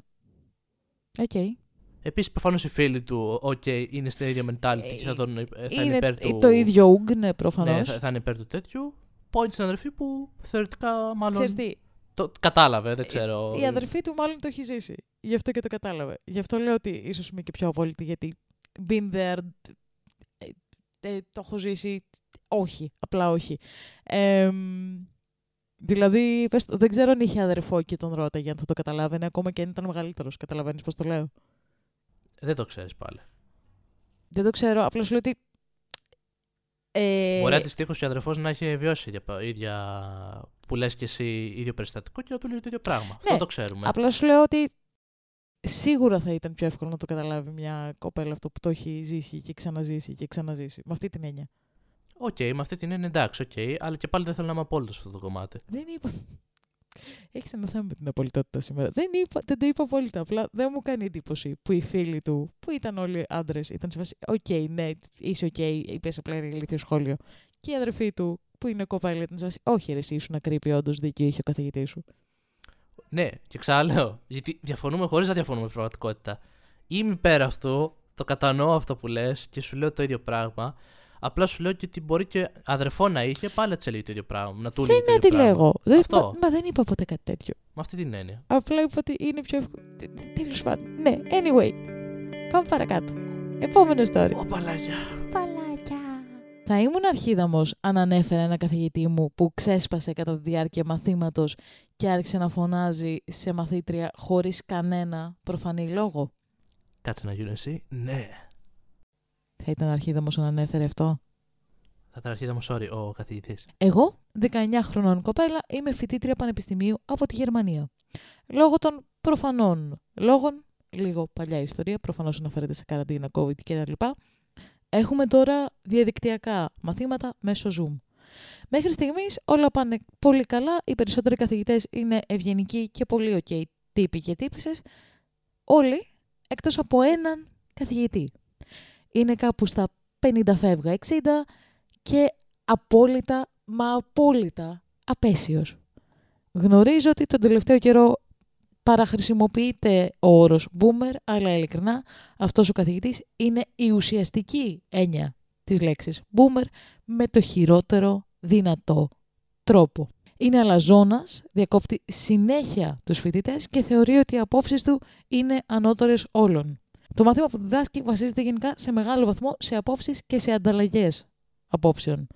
Οκ. Επίσης, προφανώς οι φίλοι του, OK, είναι στην ίδια mentality και θα, τον, ε, θα είναι, Είναι υπέρ του. το ίδιο ουγγ, ναι, προφανώς. Ναι, θα, θα είναι υπέρ του τέτοιου. Point στην αδερφή που θεωρητικά μάλλον. Ξέρεις τι, Το κατάλαβε, δεν ξέρω. η αδερφή του μάλλον το έχει ζήσει. Γι' αυτό και το κατάλαβε. Γι' αυτό λέω ότι ίσως είμαι και πιο απόλυτη, γιατί been there, ε, ε, το έχω ζήσει, όχι, απλά όχι. Ε, δηλαδή, πες το, δεν ξέρω αν είχε αδερφό και τον ρώταγε αν θα το καταλάβαινε, ακόμα και αν ήταν μεγαλύτερος. Καταλαβαίνεις πώς το λέω; Δεν το ξέρεις πάλι. Δεν το ξέρω, απλά σου λέω ότι. Ε, Μπορεί αντιστοίχως ο αδερφός να έχει βιώσει ίδια, ίδια που λες και εσύ ίδιο περιστατικό και να του λέει το ίδιο πράγμα. Αυτό το ξέρουμε. Απλά σου λέω ότι σίγουρα θα ήταν πιο εύκολο να το καταλάβει μια κοπέλα αυτό που το έχει ζήσει και ξαναζήσει και ξαναζήσει. Με αυτή την έννοια. Οκ, με αυτή την έννοια εντάξει, οκ, αλλά και πάλι δεν θέλω να είμαι απόλυτος σε αυτό το κομμάτι. Δεν είπα. Έχεις ένα θέμα με την απολυτότητα σήμερα. Δεν, είπα, δεν το είπα απόλυτα. Απλά δεν μου κάνει εντύπωση που οι φίλοι του, που ήταν όλοι άντρες, ήταν σε βάση. Οκ, ναι, είσαι οκ, είπες απλά ένα ηλίθιο σχόλιο. Και η αδερφή του, που είναι κοπέλα, ήταν σε βάση. Όχι, ρε, εσύ ήσουν creepy, όντως δίκιο είχε ο καθηγητής σου. Ναι, και ξαναλέω, γιατί διαφωνούμε χωρίς να διαφωνούμε στην πραγματικότητα. Είμαι υπέρ αυτού, το κατανοώ αυτό που λες και σου λέω το ίδιο πράγμα. Απλά σου λέω και ότι μπορεί και αδερφό να είχε, πάλι να της έλεγε το ίδιο πράγμα. Να του έλεγε Δεν το ίδιο πράγμα. αντιλέγω. Δεν, Αυτό. μα, μα δεν είπα ποτέ κάτι τέτοιο. Με αυτή την έννοια. Απλά είπα ότι είναι πιο εύκολο. Τέλος πάντων. Ναι, anyway. Πάμε παρακάτω. Επόμενο story. Ω παλάκια. Παλάκια. Θα ήμουν αρχίδαμος αν ανέφερα ένα καθηγητή μου που ξέσπασε κατά τη διάρκεια μαθήματος και άρχισε να φωνάζει σε μαθήτρια χωρίς κανένα προφανή λόγο. Κάτσε να γίνω εσύ. Ναι. Θα ήταν αρχίδαμος αν ανέφερε αυτό. Θα ήταν αρχίδα μου, sorry, ο καθηγητής. Εγώ, 19 χρονών κοπέλα, είμαι φοιτήτρια πανεπιστημίου από τη Γερμανία. Λόγω των προφανών λόγων, λίγο παλιά ιστορία, προφανώς αναφέρεται σε καραντίνα, COVID κτλ. Έχουμε τώρα διαδικτυακά μαθήματα μέσω Zoom. Μέχρι στιγμής όλα πάνε πολύ καλά, οι περισσότεροι καθηγητές είναι ευγενικοί και πολύ ok τύποι και τύπησες. Όλοι, εκτός από έναν καθηγητή. Είναι κάπου στα 50 φεύγα 60 και απόλυτα, μα απόλυτα απέσιος. Γνωρίζω ότι τον τελευταίο καιρό παραχρησιμοποιείται ο όρος boomer, αλλά ειλικρινά αυτός ο καθηγητής είναι η ουσιαστική έννοια της λέξης boomer με το χειρότερο δυνατό τρόπο. Είναι αλαζόνας, διακόπτει συνέχεια τους φοιτητές και θεωρεί ότι οι απόψεις του είναι ανώτερες όλων. Το μάθημα που διδάσκει βασίζεται γενικά σε μεγάλο βαθμό σε απόψεις και σε ανταλλαγές απόψεων.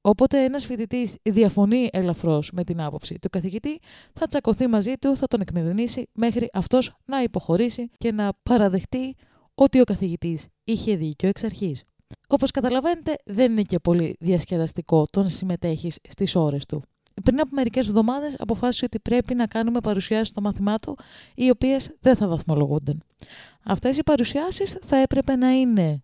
Όποτε ένας φοιτητής διαφωνεί ελαφρώς με την άποψη του καθηγητή, θα τσακωθεί μαζί του, θα τον εκμεδονήσει μέχρι αυτός να υποχωρήσει και να παραδεχτεί ότι ο καθηγητής είχε δίκιο εξ αρχής. Όπως καταλαβαίνετε, δεν είναι και πολύ διασκεδαστικό το να συμμετέχεις στις ώρες του. Πριν από μερικές εβδομάδες αποφάσισε ότι πρέπει να κάνουμε παρουσιάσεις στο μάθημά του, οι οποίες δεν θα βαθμολογούνταν. Αυτές οι παρουσιάσεις θα έπρεπε να είναι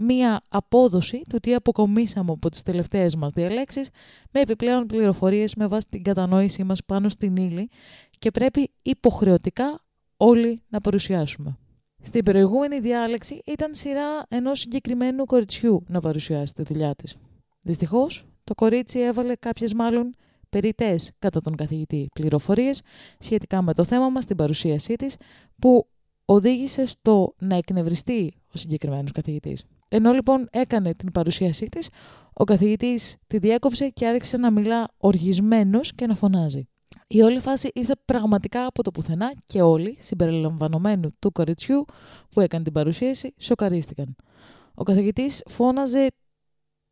μία απόδοση του τι αποκομίσαμε από τις τελευταίες μας διαλέξεις με επιπλέον πληροφορίες με βάση την κατανόησή μας πάνω στην ύλη και πρέπει υποχρεωτικά όλοι να παρουσιάσουμε. Στην προηγούμενη διάλεξη ήταν σειρά ενός συγκεκριμένου κοριτσιού να παρουσιάσει τη δουλειά της. Δυστυχώς, το κορίτσι έβαλε κάποιες μάλλον περιτές κατά τον καθηγητή πληροφορίες σχετικά με το θέμα μας στην παρουσίασή της που οδήγησε στο να εκνευριστεί ο συγκεκριμένος καθηγητής. Ενώ λοιπόν έκανε την παρουσίασή της, ο καθηγητής τη διέκοψε και άρχισε να μιλά οργισμένος και να φωνάζει. Η όλη φάση ήρθε πραγματικά από το πουθενά και όλοι, συμπεριλαμβανομένου του κοριτσιού που έκανε την παρουσίαση, σοκαρίστηκαν. Ο καθηγητής φώναζε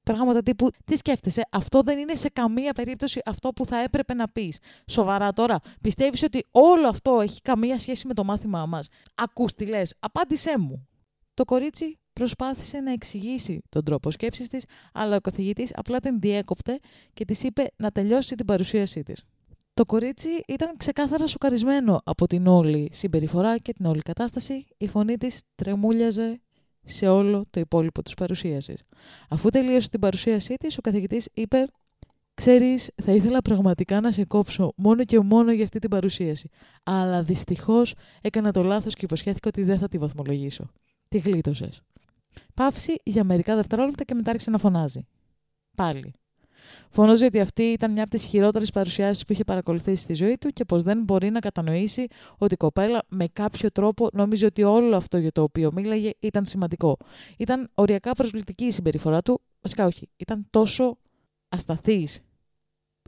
πράγματα τύπου «Τι σκέφτεσαι, αυτό δεν είναι σε καμία περίπτωση αυτό που θα έπρεπε να πεις. Σοβαρά τώρα, πιστεύεις ότι όλο αυτό έχει καμία σχέση με το μάθημά μας. Ακούς τι λες, απάντησέ μου». Το κορίτσι προσπάθησε να εξηγήσει τον τρόπο σκέψης της, αλλά ο καθηγητής απλά την διέκοπτε και της είπε να τελειώσει την παρουσίασή της. Το κορίτσι ήταν ξεκάθαρα σοκαρισμένο από την όλη συμπεριφορά και την όλη κατάσταση. Η φωνή της τρεμούλιαζε σε όλο το υπόλοιπο της παρουσίασης. Αφού τελείωσε την παρουσίασή της, ο καθηγητής είπε «Ξέρεις, θα ήθελα πραγματικά να σε κόψω μόνο και μόνο για αυτή την παρουσίαση. Αλλά δυστυχώς έκανα το λάθος και υποσχέθηκα ότι δεν θα τη βαθμολογήσω. Τη γλίτωσες». Παύση για μερικά δευτερόλεπτα και μετά άρχισε να φωνάζει. Πάλι. Φώναζε ότι αυτή ήταν μια από τις χειρότερες παρουσιάσεις που είχε παρακολουθήσει στη ζωή του και πως δεν μπορεί να κατανοήσει ότι η κοπέλα με κάποιο τρόπο νόμιζε ότι όλο αυτό για το οποίο μίλαγε ήταν σημαντικό. Ήταν οριακά προσβλητική η συμπεριφορά του. Βασικά, όχι. Ήταν τόσο ασταθής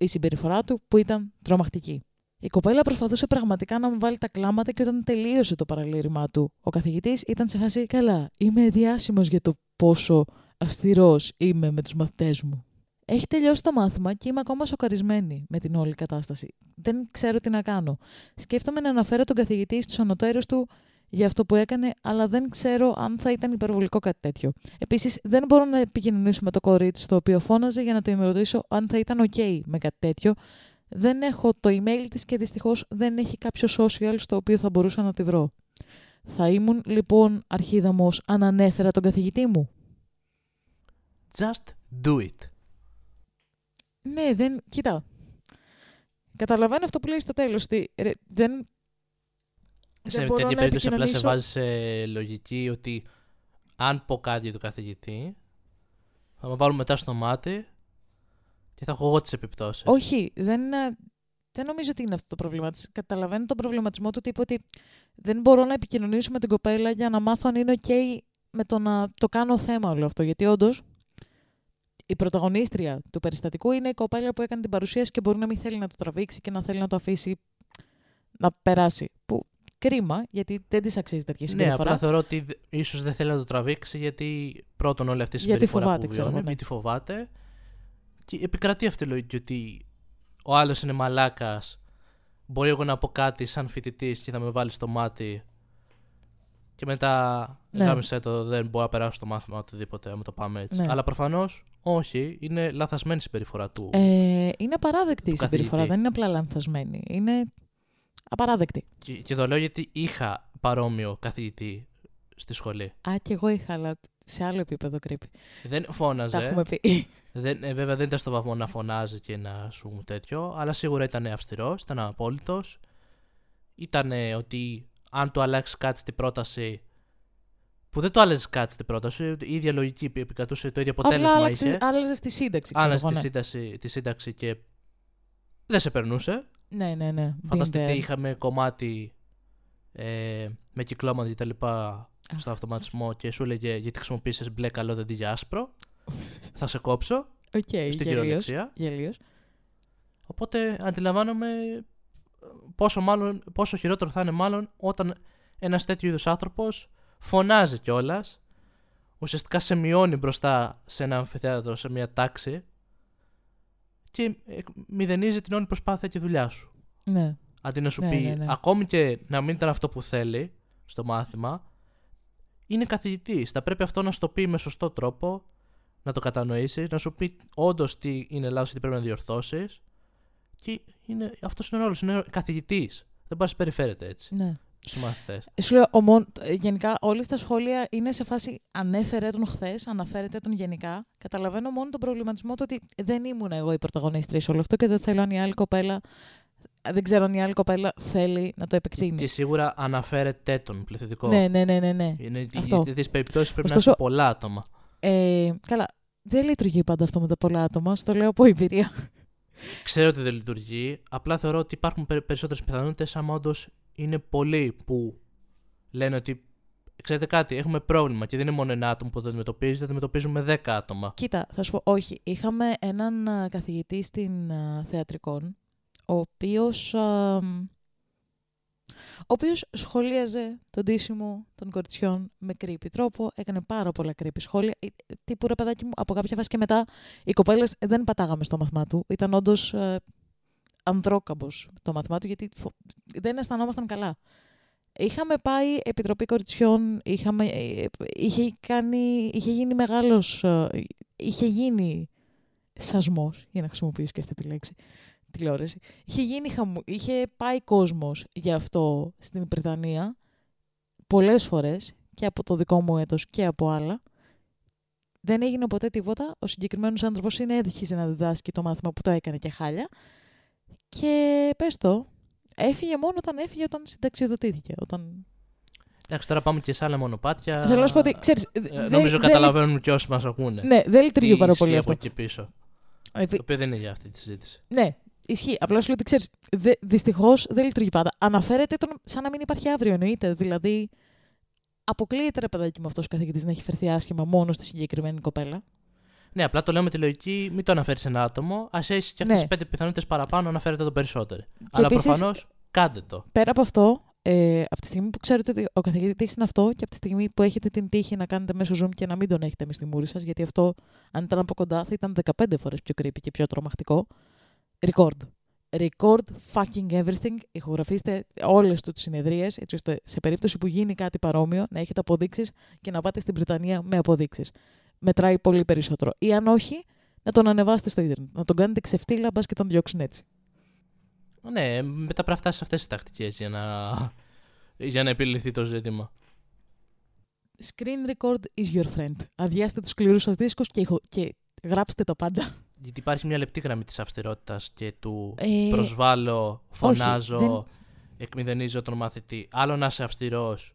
η συμπεριφορά του που ήταν τρομακτική. Η κοπέλα προσπαθούσε πραγματικά να μου βάλει τα κλάματα και όταν τελείωσε το παραλήρημά του, ο καθηγητής ήταν σε φάση Καλά, είμαι διάσημος για το πόσο αυστηρός είμαι με τους μαθητές μου. Έχει τελειώσει το μάθημα και είμαι ακόμα σοκαρισμένη με την όλη κατάσταση. Δεν ξέρω τι να κάνω. Σκέφτομαι να αναφέρω τον καθηγητή στους ανωτέρους του για αυτό που έκανε, αλλά δεν ξέρω αν θα ήταν υπερβολικό κάτι τέτοιο. Επίσης, δεν μπορώ να επικοινωνήσω με το κορίτσι το οποίο φώναζε για να την ρωτήσω αν θα ήταν OK με κάτι τέτοιο. Δεν έχω το email της και δυστυχώς δεν έχει κάποιο social στο οποίο θα μπορούσα να τη βρω. Θα ήμουν λοιπόν αρχίδαμος αν ανέφερα τον καθηγητή μου. Just do it. Ναι, δεν. Κοίτα. Καταλαβαίνω αυτό που λέει στο τέλος. Δεν. Σε τέτοια περίπτωση απλά σε βάζεις σε λογική ότι αν πω κάτι για τον καθηγητή, θα με βάλουν μετά στο μάτι και θα έχω εγώ τις επιπτώσεις. Όχι, δεν, δεν νομίζω ότι είναι αυτό το πρόβλημα της. Καταλαβαίνω τον προβληματισμό του τύπου ότι δεν μπορώ να επικοινωνήσω με την κοπέλα για να μάθω αν είναι OK με το να το κάνω θέμα όλο αυτό. Γιατί όντως η πρωταγωνίστρια του περιστατικού είναι η κοπέλα που έκανε την παρουσίαση και μπορεί να μην θέλει να το τραβήξει και να θέλει να το αφήσει να περάσει. Που κρίμα, γιατί δεν της αξίζει τέτοια ναι, συμπεριφορά. Ναι, απλά θεωρώ ότι ίσως δεν θέλει να το τραβήξει γιατί πρώτον όλη αυτή η συμπεριφορά γιατί φοβάται, που βιώνει, ναι. γιατί φοβάται. Και επικρατεί αυτή η λογική ότι ο άλλος είναι μαλάκας. Μπορεί εγώ να πω κάτι σαν φοιτητής και θα με βάλει στο μάτι και μετά ναι. γάμισε το, δεν μπορώ να περάσω το μάθημα οτιδήποτε, με το πάμε έτσι. Ναι. Αλλά προφανώς όχι, είναι λαθασμένη συμπεριφορά του. Ε, είναι απαράδεκτη η συμπεριφορά, δεν είναι απλά λανθασμένη. Είναι απαράδεκτη. Και, και το λέω γιατί είχα παρόμοιο καθηγητή στη σχολή. Α, και εγώ είχα, αλλά σε άλλο επίπεδο κρύπη. Δεν φώναζε. Τα έχουμε πει. Δεν, ε, βέβαια δεν ήταν στο βαθμό να φωνάζει και να σου τέτοιο, αλλά σίγουρα ήταν αυστηρός, ήταν απόλυτος. Ήταν ότι αν του αλλάξεις κάτι στην πρόταση. Που δεν το άλλαζες κάτι στην πρόταση, η ίδια λογική επικρατούσε, το ίδιο αποτέλεσμα Απλά είχε. Άλλαζες τη σύνταξη. Άλλαζες τη, ναι. σύνταξη, τη σύνταξη και δεν σε περνούσε. Ναι, ναι, ναι. Φανταστείτε, είχαμε κομμάτι ε, με κυκλώματα και τα λοιπά στο αυτοματισμό και σου έλεγε γιατί χρησιμοποίησες μπλε καλό δεν για άσπρο. θα σε κόψω. Okay, στην κυριολεξία. Γελίος. Οπότε αντιλαμβάνομαι πόσο, μάλλον, πόσο χειρότερο θα είναι μάλλον όταν ένας τέτοιο είδους άνθρωπος φωνάζει κιόλας, ουσιαστικά σε μειώνει μπροστά σε ένα αμφιθέατρο, σε μια τάξη και μηδενίζει την όλη προσπάθεια και δουλειά σου. Ναι. Αντί να σου ναι, πει, ναι, ναι. ακόμη και να μην ήταν αυτό που θέλει στο μάθημα, είναι καθηγητής. Θα πρέπει αυτό να σου το πει με σωστό τρόπο, να το κατανοήσεις, να σου πει όντως τι είναι λάθος και τι πρέπει να διορθώσεις και είναι, αυτός είναι ο ρόλος, είναι καθηγητής. Δεν μπορεί να περιφέρεται έτσι. Ναι. Στου μαθητέ. Σου λέω, γενικά όλοι στα σχόλια είναι σε φάση ανέφερε τον χθες, αναφέρεται τον γενικά. Καταλαβαίνω μόνο τον προβληματισμό του ότι δεν ήμουν εγώ η πρωταγωνίστρια σε όλο αυτό και δεν θέλω αν η άλλη κοπέλα. Δεν ξέρω αν η άλλη κοπέλα θέλει να το επεκτείνει. Και, και σίγουρα αναφέρεται τον πληθυντικό. Ναι, ναι, ναι. ναι, ναι. Είναι, αυτό. Για περιπτώσεις πρέπει Ωστόσο, να είναι πολλά άτομα. Ε, καλά. Δεν λειτουργεί πάντα αυτό με τα πολλά άτομα. Στο λέω από εμπειρία. Ξέρω ότι δεν λειτουργεί. Απλά θεωρώ ότι υπάρχουν περισσότερες πιθανότητες άμα όντως είναι πολλοί που λένε ότι. Ξέρετε κάτι, έχουμε πρόβλημα και δεν είναι μόνο ένα άτομο που το αντιμετωπίζει, το αντιμετωπίζουμε δέκα άτομα. Κοίτα, θα σου πω, όχι. Είχαμε έναν καθηγητή στην θεατρικών, ο οποίος ο οποίος σχολίαζε τον τίσιμο των κοριτσιών με κρύπη τρόπο, έκανε πάρα πολλά κρύπη σχόλια. Ε, τύπου ρε παιδάκι μου, από κάποια φάση και μετά, οι κοπέλες δεν πατάγαμε στο μαθημά του. Ήταν όντως ε, ανδρόκαμπος το μαθημά του, γιατί δεν αισθανόμασταν καλά. Είχαμε πάει Επιτροπή Κοριτσιών, είχαμε, ε, είχε, κάνει, είχε γίνει μεγάλος, ε, είχε γίνει σασμός, για να χρησιμοποιήσω και αυτή τη λέξη, τηλεόραση. Είχε, γίνει, χαμου- είχε πάει κόσμος για αυτό στην Βρετανία πολλές φορές και από το δικό μου έτος και από άλλα. Δεν έγινε ποτέ τίποτα. Ο συγκεκριμένος άνθρωπος συνέχισε να διδάσκει το μάθημα που το έκανε και χάλια. Και πες το, έφυγε μόνο όταν έφυγε όταν συνταξιοδοτήθηκε. Όταν... Εντάξει, τώρα πάμε και σε άλλα μονοπάτια. Θέλω να σου πω ότι, ξέρεις, Ε, δεν- νομίζω δεν- καταλαβαίνουν και όσοι μας ακούνε. Ναι, δεν λειτουργεί Τι πάρα ισχύει πολύ από αυτό. εκεί πίσω. Επί- Το οποίο δεν είναι για αυτή τη συζήτηση. Ναι, ισχύει. Απλά σου λέω ότι ξέρεις, δυστυχώς δεν λειτουργεί πάντα. Αναφέρεται τον, σαν να μην υπάρχει αύριο, εννοείται. Δηλαδή, αποκλείεται ρε παιδάκι μου αυτός ο καθηγητής να έχει φερθεί άσχημα μόνο στη συγκεκριμένη κοπέλα. Ναι, απλά το λέω με τη λογική, μην το αναφέρεις ένα άτομο. Α έχει και αυτές Ναι. τις πέντε πιθανότητες παραπάνω, αναφέρετε το περισσότερο. Αλλά επίσης- προφανώς κάντε το. Πέρα από αυτό, ε, από τη στιγμή που ξέρετε ότι ο καθηγητής είναι αυτό και από τη στιγμή που έχετε την τύχη να κάνετε μέσω Zoom και να μην τον έχετε με στη μούρη σας, γιατί αυτό, αν ήταν από κοντά, θα ήταν 15 φορές πιο creepy και πιο τρομακτικό. Record. Record fucking everything. Ηχογραφήστε όλες τους τι συνεδρίες, έτσι ώστε σε περίπτωση που γίνει κάτι παρόμοιο να έχετε αποδείξεις και να πάτε στην Βρετανία με αποδείξεις. Μετράει πολύ περισσότερο. Ή αν όχι, να τον ανεβάσετε στο Ιντερνετ. Να τον κάνετε ξεφτύλα, μπας και τον διώξουν έτσι. Ναι, μετά πρέπει να φτάσει σε αυτές τι τακτικές για να... για να επιληθεί το ζήτημα. Screen record is your friend. Αδειάστε τους σκληρούς σας δίσκους και, ηχο- και γράψτε τα πάντα. Γιατί υπάρχει μια λεπτή γραμμή της αυστηρότητας και του Ε, προσβάλλω, φωνάζω, δεν- εκμηδενίζω τον μαθητή. Άλλο να είσαι αυστηρός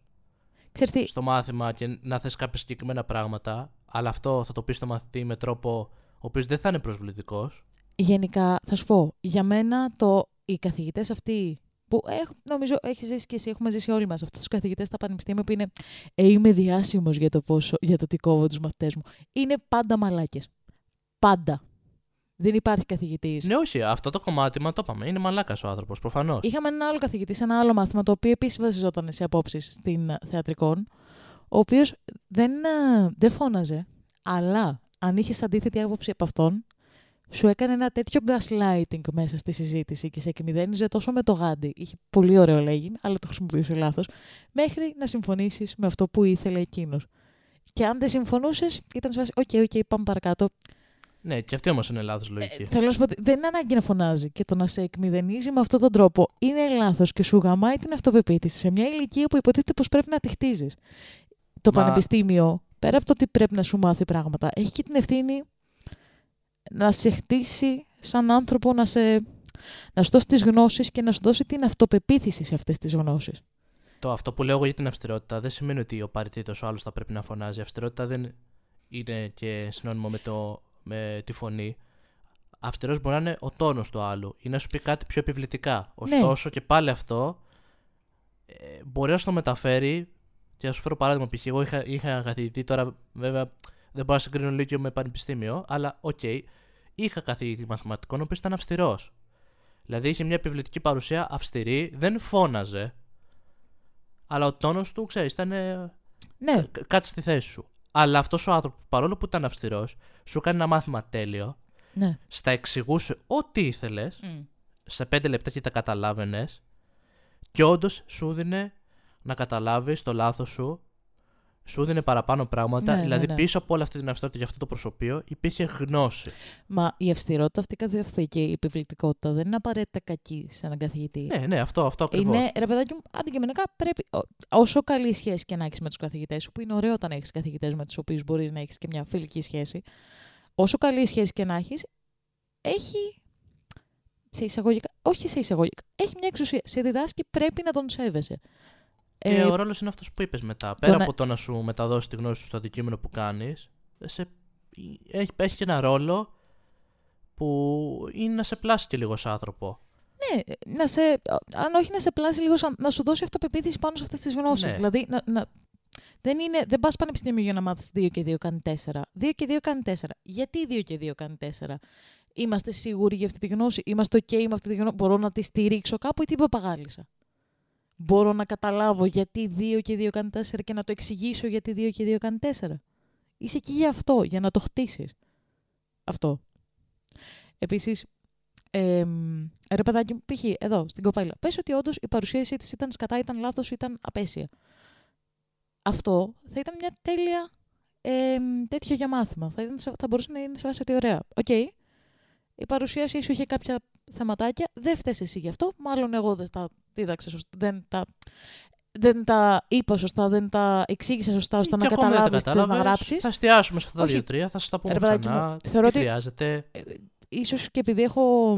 Ξέρεις τι, στο μάθημα και να θες κάποια συγκεκριμένα πράγματα, αλλά αυτό θα το πεις στο μαθητή με τρόπο ο οποίος δεν θα είναι προσβλητικός. γενικά θα σου πω, για μένα το, οι καθηγητές αυτοί που έχ, νομίζω έχεις ζήσει και εσύ, έχουμε ζήσει όλοι μας αυτούς τους καθηγητές στα πανεπιστήμια που είναι ε, είμαι διάσημος για το, πόσο, για το τι κόβω τους μαθητές μου. Είναι πάντα μαλάκες. Πάντα. Δεν υπάρχει καθηγητής. Ναι, όχι, αυτό το κομμάτι, μα το είπαμε. Είναι μαλάκας ο άνθρωπος, προφανώς. Είχαμε έναν άλλο καθηγητή σε ένα άλλο μάθημα, το οποίο επίσης βασιζόταν σε απόψεις στην ε, θεατρικών, ο οποίος δεν, ε, δεν φώναζε, αλλά αν είχες αντίθετη άποψη από αυτόν, σου έκανε ένα τέτοιο gaslighting μέσα στη συζήτηση και σε εκμυδένιζε τόσο με το γάντι. Είχε πολύ ωραίο λέγειν, αλλά το χρησιμοποιούσε λάθος, μέχρι να συμφωνήσεις με αυτό που ήθελε εκείνος. Και αν δεν συμφωνούσες, ήταν σε φάση, οκ, οκ, πάμε παρακάτω. Ναι, και αυτή όμως είναι λάθος λογική. Ε, θέλω να σου πω ότι δεν είναι ανάγκη να φωνάζει και το να σε εκμηδενίζει με αυτόν τον τρόπο είναι λάθος και σου γαμάει την αυτοπεποίθηση σε μια ηλικία που υποτίθεται πως πρέπει να τη χτίζεις. Το Μα- πανεπιστήμιο, πέρα από το ότι πρέπει να σου μάθει πράγματα, έχει και την ευθύνη να σε χτίσει σαν άνθρωπο, να, σε, να σου δώσει τις γνώσεις και να σου δώσει την αυτοπεποίθηση σε αυτές τις γνώσεις. Το αυτό που λέω εγώ για την αυστηρότητα δεν σημαίνει ότι απαραιτήτως ο άλλος θα πρέπει να φωνάζει. Η αυστηρότητα δεν είναι και συνώνυμο με, το, με τη φωνή. Αυστηρός μπορεί να είναι ο τόνος του άλλου ή να σου πει κάτι πιο επιβλητικά. Ωστόσο και πάλι αυτό ε, μπορεί να σου το μεταφέρει. Και να σου φέρω παράδειγμα, π.χ. Εγώ είχα, είχα ένα καθηγητή, τώρα βέβαια δεν μπορώ να συγκρίνω Λύκειο με πανεπιστήμιο, αλλά οκ, είχα καθηγητή μαθηματικών ο οποίος ήταν αυστηρός. Δηλαδή είχε μια επιβλητική παρουσία αυστηρή, δεν φώναζε, αλλά ο τόνος του, ξέρεις, ήταν. ε, Ναι, κα- Κάτσε στη θέση σου. Αλλά αυτός ο άνθρωπος, παρόλο που ήταν αυστηρός, σου έκανε ένα μάθημα τέλειο, ναι. στα εξηγούσε ό,τι ήθελες, σε πέντε λεπτά και τα καταλάβαινες, και όντως σου δίνε να καταλάβεις το λάθος σου, σου δίνε παραπάνω πράγματα. Ναι, ναι, δηλαδή ναι. πίσω από όλη αυτή την αυστηρότητα και αυτό το προσωπείο υπήρχε γνώση. Μα η αυστηρότητα αυτή καθ' αυτή και η επιβλητικότητα δεν είναι απαραίτητα κακή σε έναν καθηγητή. Ναι, ναι, αυτό, αυτό ακριβώς. Είναι, ρε παιδάκι μου, αντικειμενικά πρέπει. ό- Όσο καλή σχέση και να έχεις με τους καθηγητές σου, που είναι ωραίο όταν έχεις καθηγητές με τους οποίους μπορείς να έχεις και μια φιλική σχέση, όσο καλή σχέση και να έχεις, έχει. Σε εισαγωγικά, όχι σε εισαγωγικά, έχει μια εξουσία. Σε διδάσκει, πρέπει να τον σέβεσαι. Και Ε, ο ρόλος είναι αυτός που είπες μετά. Πέρα να- από το να σου μεταδώσει τη γνώση σου στο αντικείμενο που κάνεις, έχει, έχει και ένα ρόλο που είναι να σε πλάσει και λίγος σαν άνθρωπο. Ναι, να σε, αν όχι να σε πλάσει λίγος, σαν- να σου δώσει αυτοπεποίθηση πάνω σε αυτές τις γνώσεις. Ναι. Δηλαδή, να, να, δεν, είναι, δεν πας πανεπιστήμιο για να μάθεις 2 και 2 κάνει 4. 2 και 2 κάνει 4. Γιατί 2 και 2 κάνει 4. Είμαστε σίγουροι για αυτή τη γνώση; Είμαστε OK με αυτή τη γνώση; Μπορώ να τη στηρίξω κάπου ή την παπαγάλισα; Μπορώ να καταλάβω γιατί 2 και 2 κάνει 4 και να το εξηγήσω γιατί 2 και 2 κάνει 4. Είσαι εκεί για αυτό, για να το χτίσεις. Αυτό. Επίσης, Ε, ρε παιδάκι μου, π.χ. εδώ στην κοπέλα. Πες ότι όντως η παρουσίασή της ήταν σκατά, ήταν λάθος, ήταν απαίσια. Αυτό θα ήταν μια τέλεια ε, τέτοιο για μάθημα. Θα, ήταν, θα μπορούσε να είναι σε βάση ότι ωραία. OK, okay. η παρουσίασή σου είχε κάποια θεματάκια, δεν φταις εσύ γι' αυτό. Μάλλον εγώ δεν τα δίδαξα σωστά. Δεν τα, δεν τα είπα σωστά, δεν τα εξήγησα σωστά ώστε να καταλάβεις τι να γράψεις. Θα εστιάσουμε σε αυτά τα δύο-τρία, θα σας τα πούμε ξανά. Θεωρώ τι χρειάζεται. Ε, ίσως και επειδή έχω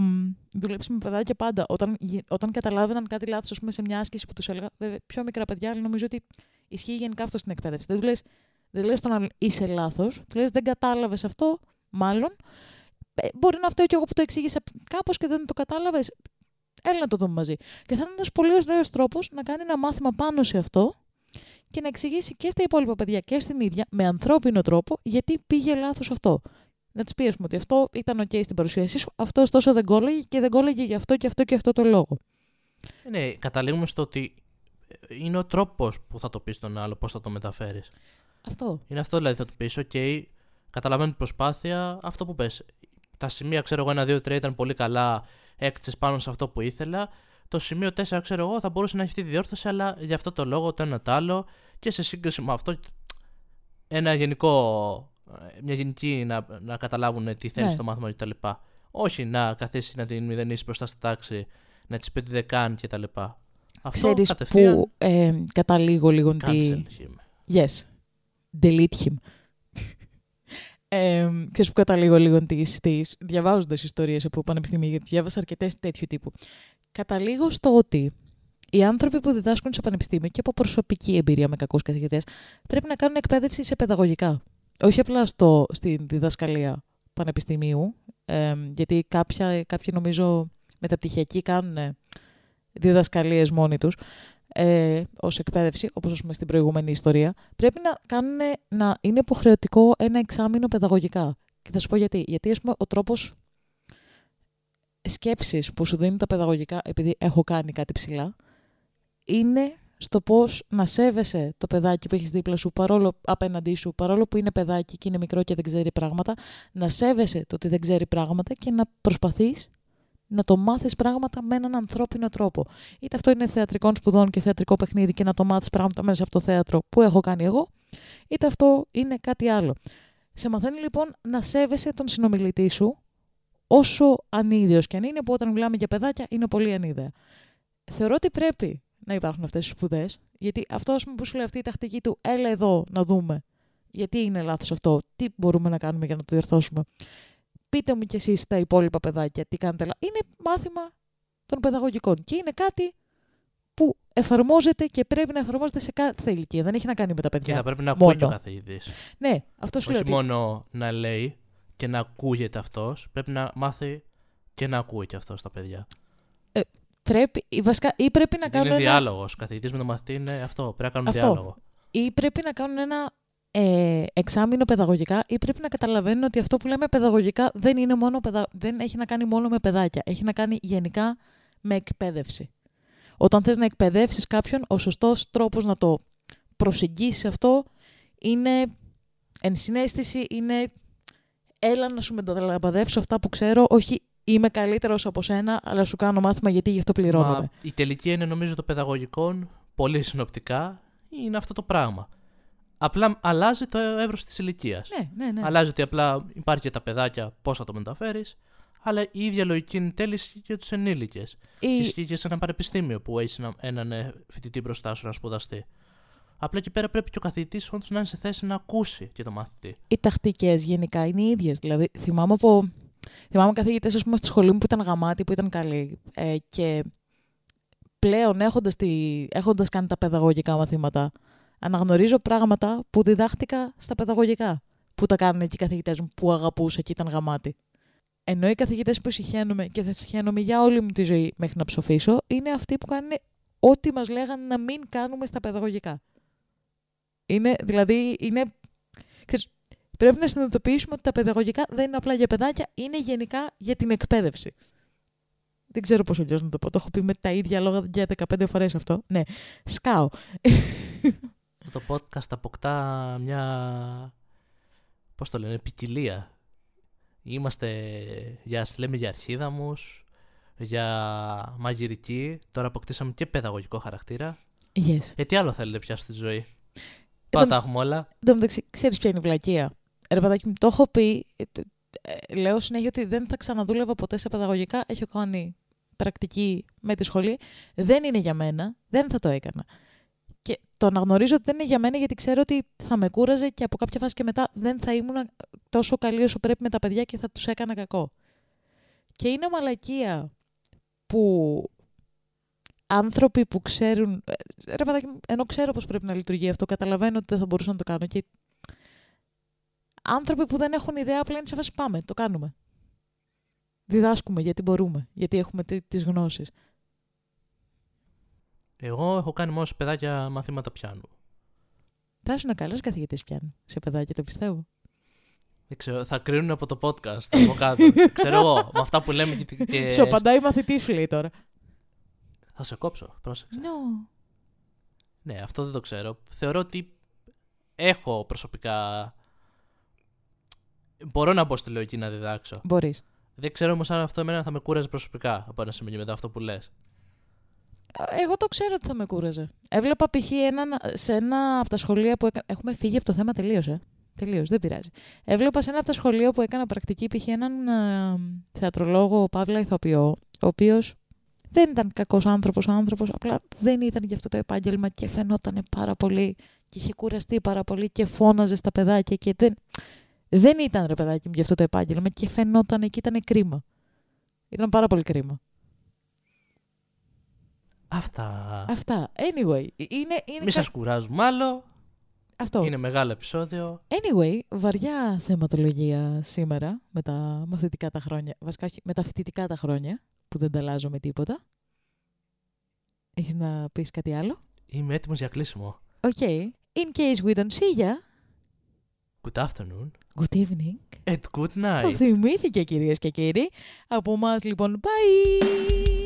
δουλέψει με παιδάκια πάντα, όταν, όταν καταλάβαιναν κάτι λάθος σε μια άσκηση που τους έλεγα. Βέβαια, πιο μικρά παιδιά, αλλά νομίζω ότι ισχύει γενικά αυτό στην εκπαίδευση. Δεν του λες δεν λες το να είσαι λάθος, του λες δεν κατάλαβες αυτό, μάλλον. Ε, μπορεί να φταίει και εγώ που το εξήγησα κάπως και δεν το κατάλαβες. Έλα να το δούμε μαζί. Και θα είναι ένας πολύ ωραίος τρόπος να κάνει ένα μάθημα πάνω σε αυτό και να εξηγήσει και στα υπόλοιπα παιδιά και στην ίδια με ανθρώπινο τρόπο γιατί πήγε λάθος αυτό. Να της πεις, ότι αυτό ήταν OK στην παρουσίασή σου, αυτός ωστόσο δεν κόλλαγε και δεν κόλλαγε γι' αυτό και αυτό και αυτό το λόγο. Ναι, καταλήγουμε στο ότι είναι ο τρόπος που θα το πεις στον άλλο, πώς θα το μεταφέρεις. Αυτό. Είναι αυτό δηλαδή, θα του πεις: OK, καταλαβαίνω την προσπάθεια, αυτό που πες. Τα σημεία, ξέρω εγώ, 1, 2, 3 ήταν πολύ καλά, έκτισε πάνω σε αυτό που ήθελα. Το σημείο 4, ξέρω εγώ, θα μπορούσε να έχει αυτή τη διόρθωση, αλλά για αυτό το λόγο το ένα το άλλο και σε σύγκριση με αυτό. Ένα γενικό, μια γενική να, να καταλάβουν τι θέλει ναι. στο μάθημα κτλ. Όχι να καθίσει να την μηδενίσει μπροστά στη τάξη, να της πει τι δεν κάνει κτλ. Ξέρεις που ε, καταλήγω λίγο τι... Yes. Delete him. Ε, ξέρεις που καταλήγω λίγο τις, τις διαβάζοντας ιστορίες από πανεπιστήμια, γιατί διάβασα αρκετές τέτοιου τύπου. Καταλήγω στο ότι οι άνθρωποι που διδάσκουν σε πανεπιστήμια και από προσωπική εμπειρία με κακούς καθηγητές πρέπει να κάνουν εκπαίδευση σε παιδαγωγικά. Όχι απλά στο, στην διδασκαλία πανεπιστημίου, ε, γιατί κάποια, κάποιοι νομίζω μεταπτυχιακοί κάνουν διδασκαλίες μόνοι τους ε, ως εκπαίδευση, όπως ας πούμε στην προηγούμενη ιστορία, πρέπει να, κάνουν, να είναι υποχρεωτικό ένα εξάμεινο παιδαγωγικά. Και θα σου πω γιατί. Γιατί ας πούμε, ο τρόπος σκέψης που σου δίνουν τα παιδαγωγικά, επειδή έχω κάνει κάτι ψηλά, είναι στο πώς να σέβεσαι το παιδάκι που έχεις δίπλα σου, παρόλο απέναντί σου, παρόλο που είναι παιδάκι και είναι μικρό και δεν ξέρει πράγματα, να σέβεσαι το ότι δεν ξέρει πράγματα και να προσπαθείς να το μάθεις πράγματα με έναν ανθρώπινο τρόπο. Είτε αυτό είναι θεατρικών σπουδών και θεατρικό παιχνίδι και να το μάθεις πράγματα μέσα από το θέατρο που έχω κάνει εγώ, είτε αυτό είναι κάτι άλλο. Σε μαθαίνει λοιπόν να σέβεσαι τον συνομιλητή σου όσο ανίδειο και αν είναι, που όταν μιλάμε για παιδάκια είναι πολύ ανίδεα. Θεωρώ ότι πρέπει να υπάρχουν αυτές οι σπουδές, γιατί αυτό που σου λέει αυτή η τακτική του, έλα εδώ να δούμε γιατί είναι λάθος αυτό, τι μπορούμε να κάνουμε για να το διορθώσουμε πείτε μου κι εσείς τα υπόλοιπα παιδάκια τι κάνετε. Είναι μάθημα των παιδαγωγικών και είναι κάτι που εφαρμόζεται και πρέπει να εφαρμόζεται σε κάθε ηλικία. Δεν έχει να κάνει με τα παιδιά. Και θα πρέπει να ακούει και ο καθηγητή. Ναι, αυτός σου Όχι μόνο να λέει και να ακούγεται αυτός, πρέπει να μάθει και να ακούει και αυτός τα παιδιά. Ε, πρέπει, ή, βασικά, ή πρέπει να κάνουν. Είναι ένα... διάλογος. Καθηγητής με το μαθητή είναι αυτό. Πρέπει να κάνουν αυτό. διάλογο. Ή πρέπει να κάνουν ένα ε, εξάμεινο παιδαγωγικά ή πρέπει να καταλαβαίνουν ότι αυτό που λέμε παιδαγωγικά δεν, είναι μόνο παιδα... δεν έχει να κάνει μόνο με παιδάκια. Έχει να κάνει γενικά με εκπαίδευση. Όταν θες να εκπαιδεύσεις κάποιον, ο σωστός τρόπος να το προσεγγίσεις αυτό είναι ενσυναίσθηση, είναι έλα να σου μεταλαμπαδεύσω αυτά που ξέρω, όχι είμαι καλύτερος από σένα, αλλά σου κάνω μάθημα γιατί γι' αυτό πληρώνομαι. η τελική είναι νομίζω το παιδαγωγικό, πολύ συνοπτικά, είναι αυτό το πράγμα. Απλά αλλάζει το εύρος της ηλικίας. Ναι, ναι, ναι. Αλλάζει ότι απλά υπάρχει για τα παιδάκια πώς θα το μεταφέρεις, αλλά η ίδια λογική είναι τέλει και για τους ενήλικες. Η... Ισχύει και σε ένα πανεπιστήμιο που έχει έναν ε, φοιτητή μπροστά σου να σπουδαστεί. Απλά εκεί πέρα πρέπει και ο καθηγητής όντως να είναι σε θέση να ακούσει και το μαθητή. Οι τακτικές γενικά είναι οι ίδιες. Δηλαδή, θυμάμαι από. Θυμάμαι καθηγητές, ας πούμε, στη σχολή μου που ήταν γαμάτοι, που ήταν καλοί. Ε, και πλέον έχοντας έχοντας κάνει τα παιδαγωγικά μαθήματα, αναγνωρίζω πράγματα που διδάχτηκα στα παιδαγωγικά. Που τα κάνουν εκεί οι καθηγητές μου που αγαπούσα και ήταν γαμάτι. Ενώ οι καθηγητές που συχαίνομαι και θα συχαίνομαι για όλη μου τη ζωή μέχρι να ψοφήσω, είναι αυτοί που κάνουν ό,τι μας λέγανε να μην κάνουμε στα παιδαγωγικά. Είναι, δηλαδή, είναι. Ξέρεις, πρέπει να συνειδητοποιήσουμε ότι τα παιδαγωγικά δεν είναι απλά για παιδάκια, είναι γενικά για την εκπαίδευση. Δεν ξέρω πώς αλλιώς να το πω. Το έχω πει με τα ίδια λόγια για 15 φορές αυτό. Ναι, σκάω το podcast αποκτά μια, πώς το λένε, ποικιλία. Είμαστε, για, λέμε για αρχίδαμους, για μαγειρική. Τώρα αποκτήσαμε και παιδαγωγικό χαρακτήρα. Yes. Ε, τι άλλο θέλετε πια στη ζωή; Ε, Πάντα τα έχουμε όλα. Εν τω μεταξύ, ξέρεις ποια είναι η βλακεία; Ρε παιδάκι μου, το έχω πει. ε, τε- ε, λέω συνέχεια ότι δεν θα ξαναδούλευα ποτέ σε παιδαγωγικά. Έχω κάνει πρακτική με τη σχολή. Δεν είναι για μένα. Δεν θα το έκανα. Και το αναγνωρίζω ότι δεν είναι για μένα γιατί ξέρω ότι θα με κούραζε και από κάποια φάση και μετά δεν θα ήμουν τόσο καλή όσο πρέπει με τα παιδιά και θα τους έκανα κακό. Και είναι μαλακία που άνθρωποι που ξέρουν. ε, Ρε παιδάκι μου, ενώ ξέρω πώς πρέπει να λειτουργεί αυτό, καταλαβαίνω ότι δεν θα μπορούσα να το κάνω. Και άνθρωποι που δεν έχουν ιδέα, απλά είναι σε φάση πάμε, το κάνουμε. Διδάσκουμε γιατί μπορούμε, γιατί έχουμε τις γνώσεις. Εγώ έχω κάνει μόνο σε παιδάκια μαθήματα πιάνου. Θα ήσουν καλός καθηγητής πιάνου σε παιδάκια, το πιστεύω. Δεν ξέρω, θα κρίνουν από το podcast από κάτω. ξέρω εγώ, με αυτά που λέμε και. και... Σου απαντάει η μαθητής σου, λέει τώρα. Θα σε κόψω, πρόσεξε. No. Ναι, αυτό δεν το ξέρω. Θεωρώ ότι έχω προσωπικά. Μπορώ να μπω στη λογική να διδάξω. Μπορείς. Δεν ξέρω όμως αν αυτό εμένα θα με κούραζε προσωπικά από ένα σημείο και μετά αυτό που λες. Εγώ το ξέρω ότι θα με κούραζε. Έβλεπα π.χ. έναν- σε ένα από τα σχολεία που έκανα. Έχουμε φύγει από το θέμα τελείως, ε. Τελείως, δεν πειράζει. Έβλεπα σε ένα από τα σχολεία που έκανα πρακτική π.χ. έναν ε, θεατρολόγο παύλα ηθοποιό, ο οποίος δεν ήταν κακός άνθρωπος άνθρωπος, απλά δεν ήταν για αυτό το επάγγελμα και φαινόταν πάρα πολύ και είχε κουραστεί πάρα πολύ και φώναζε στα παιδάκια και δεν. Δεν ήταν ρε παιδάκι μου για αυτό το επάγγελμα και φαινόταν και ήταν κρίμα. Ήταν πάρα πολύ κρίμα. Αυτά. Αυτά. Anyway, είναι, είναι Μη κα- σας κουράζουμε άλλο. αυτό. Είναι μεγάλο επεισόδιο. Anyway, βαριά θεματολογία σήμερα με τα μαθητικά τα χρόνια. Βασικά, όχι, με τα φοιτητικά τα χρόνια που δεν τα αλλάζω με τίποτα. Έχεις να πεις κάτι άλλο; Είμαι έτοιμος για κλείσιμο. OK. In case we don't see ya, Good afternoon good evening. and good night. Το θυμήθηκε κυρίες και κύριοι. Από εμάς λοιπόν, bye!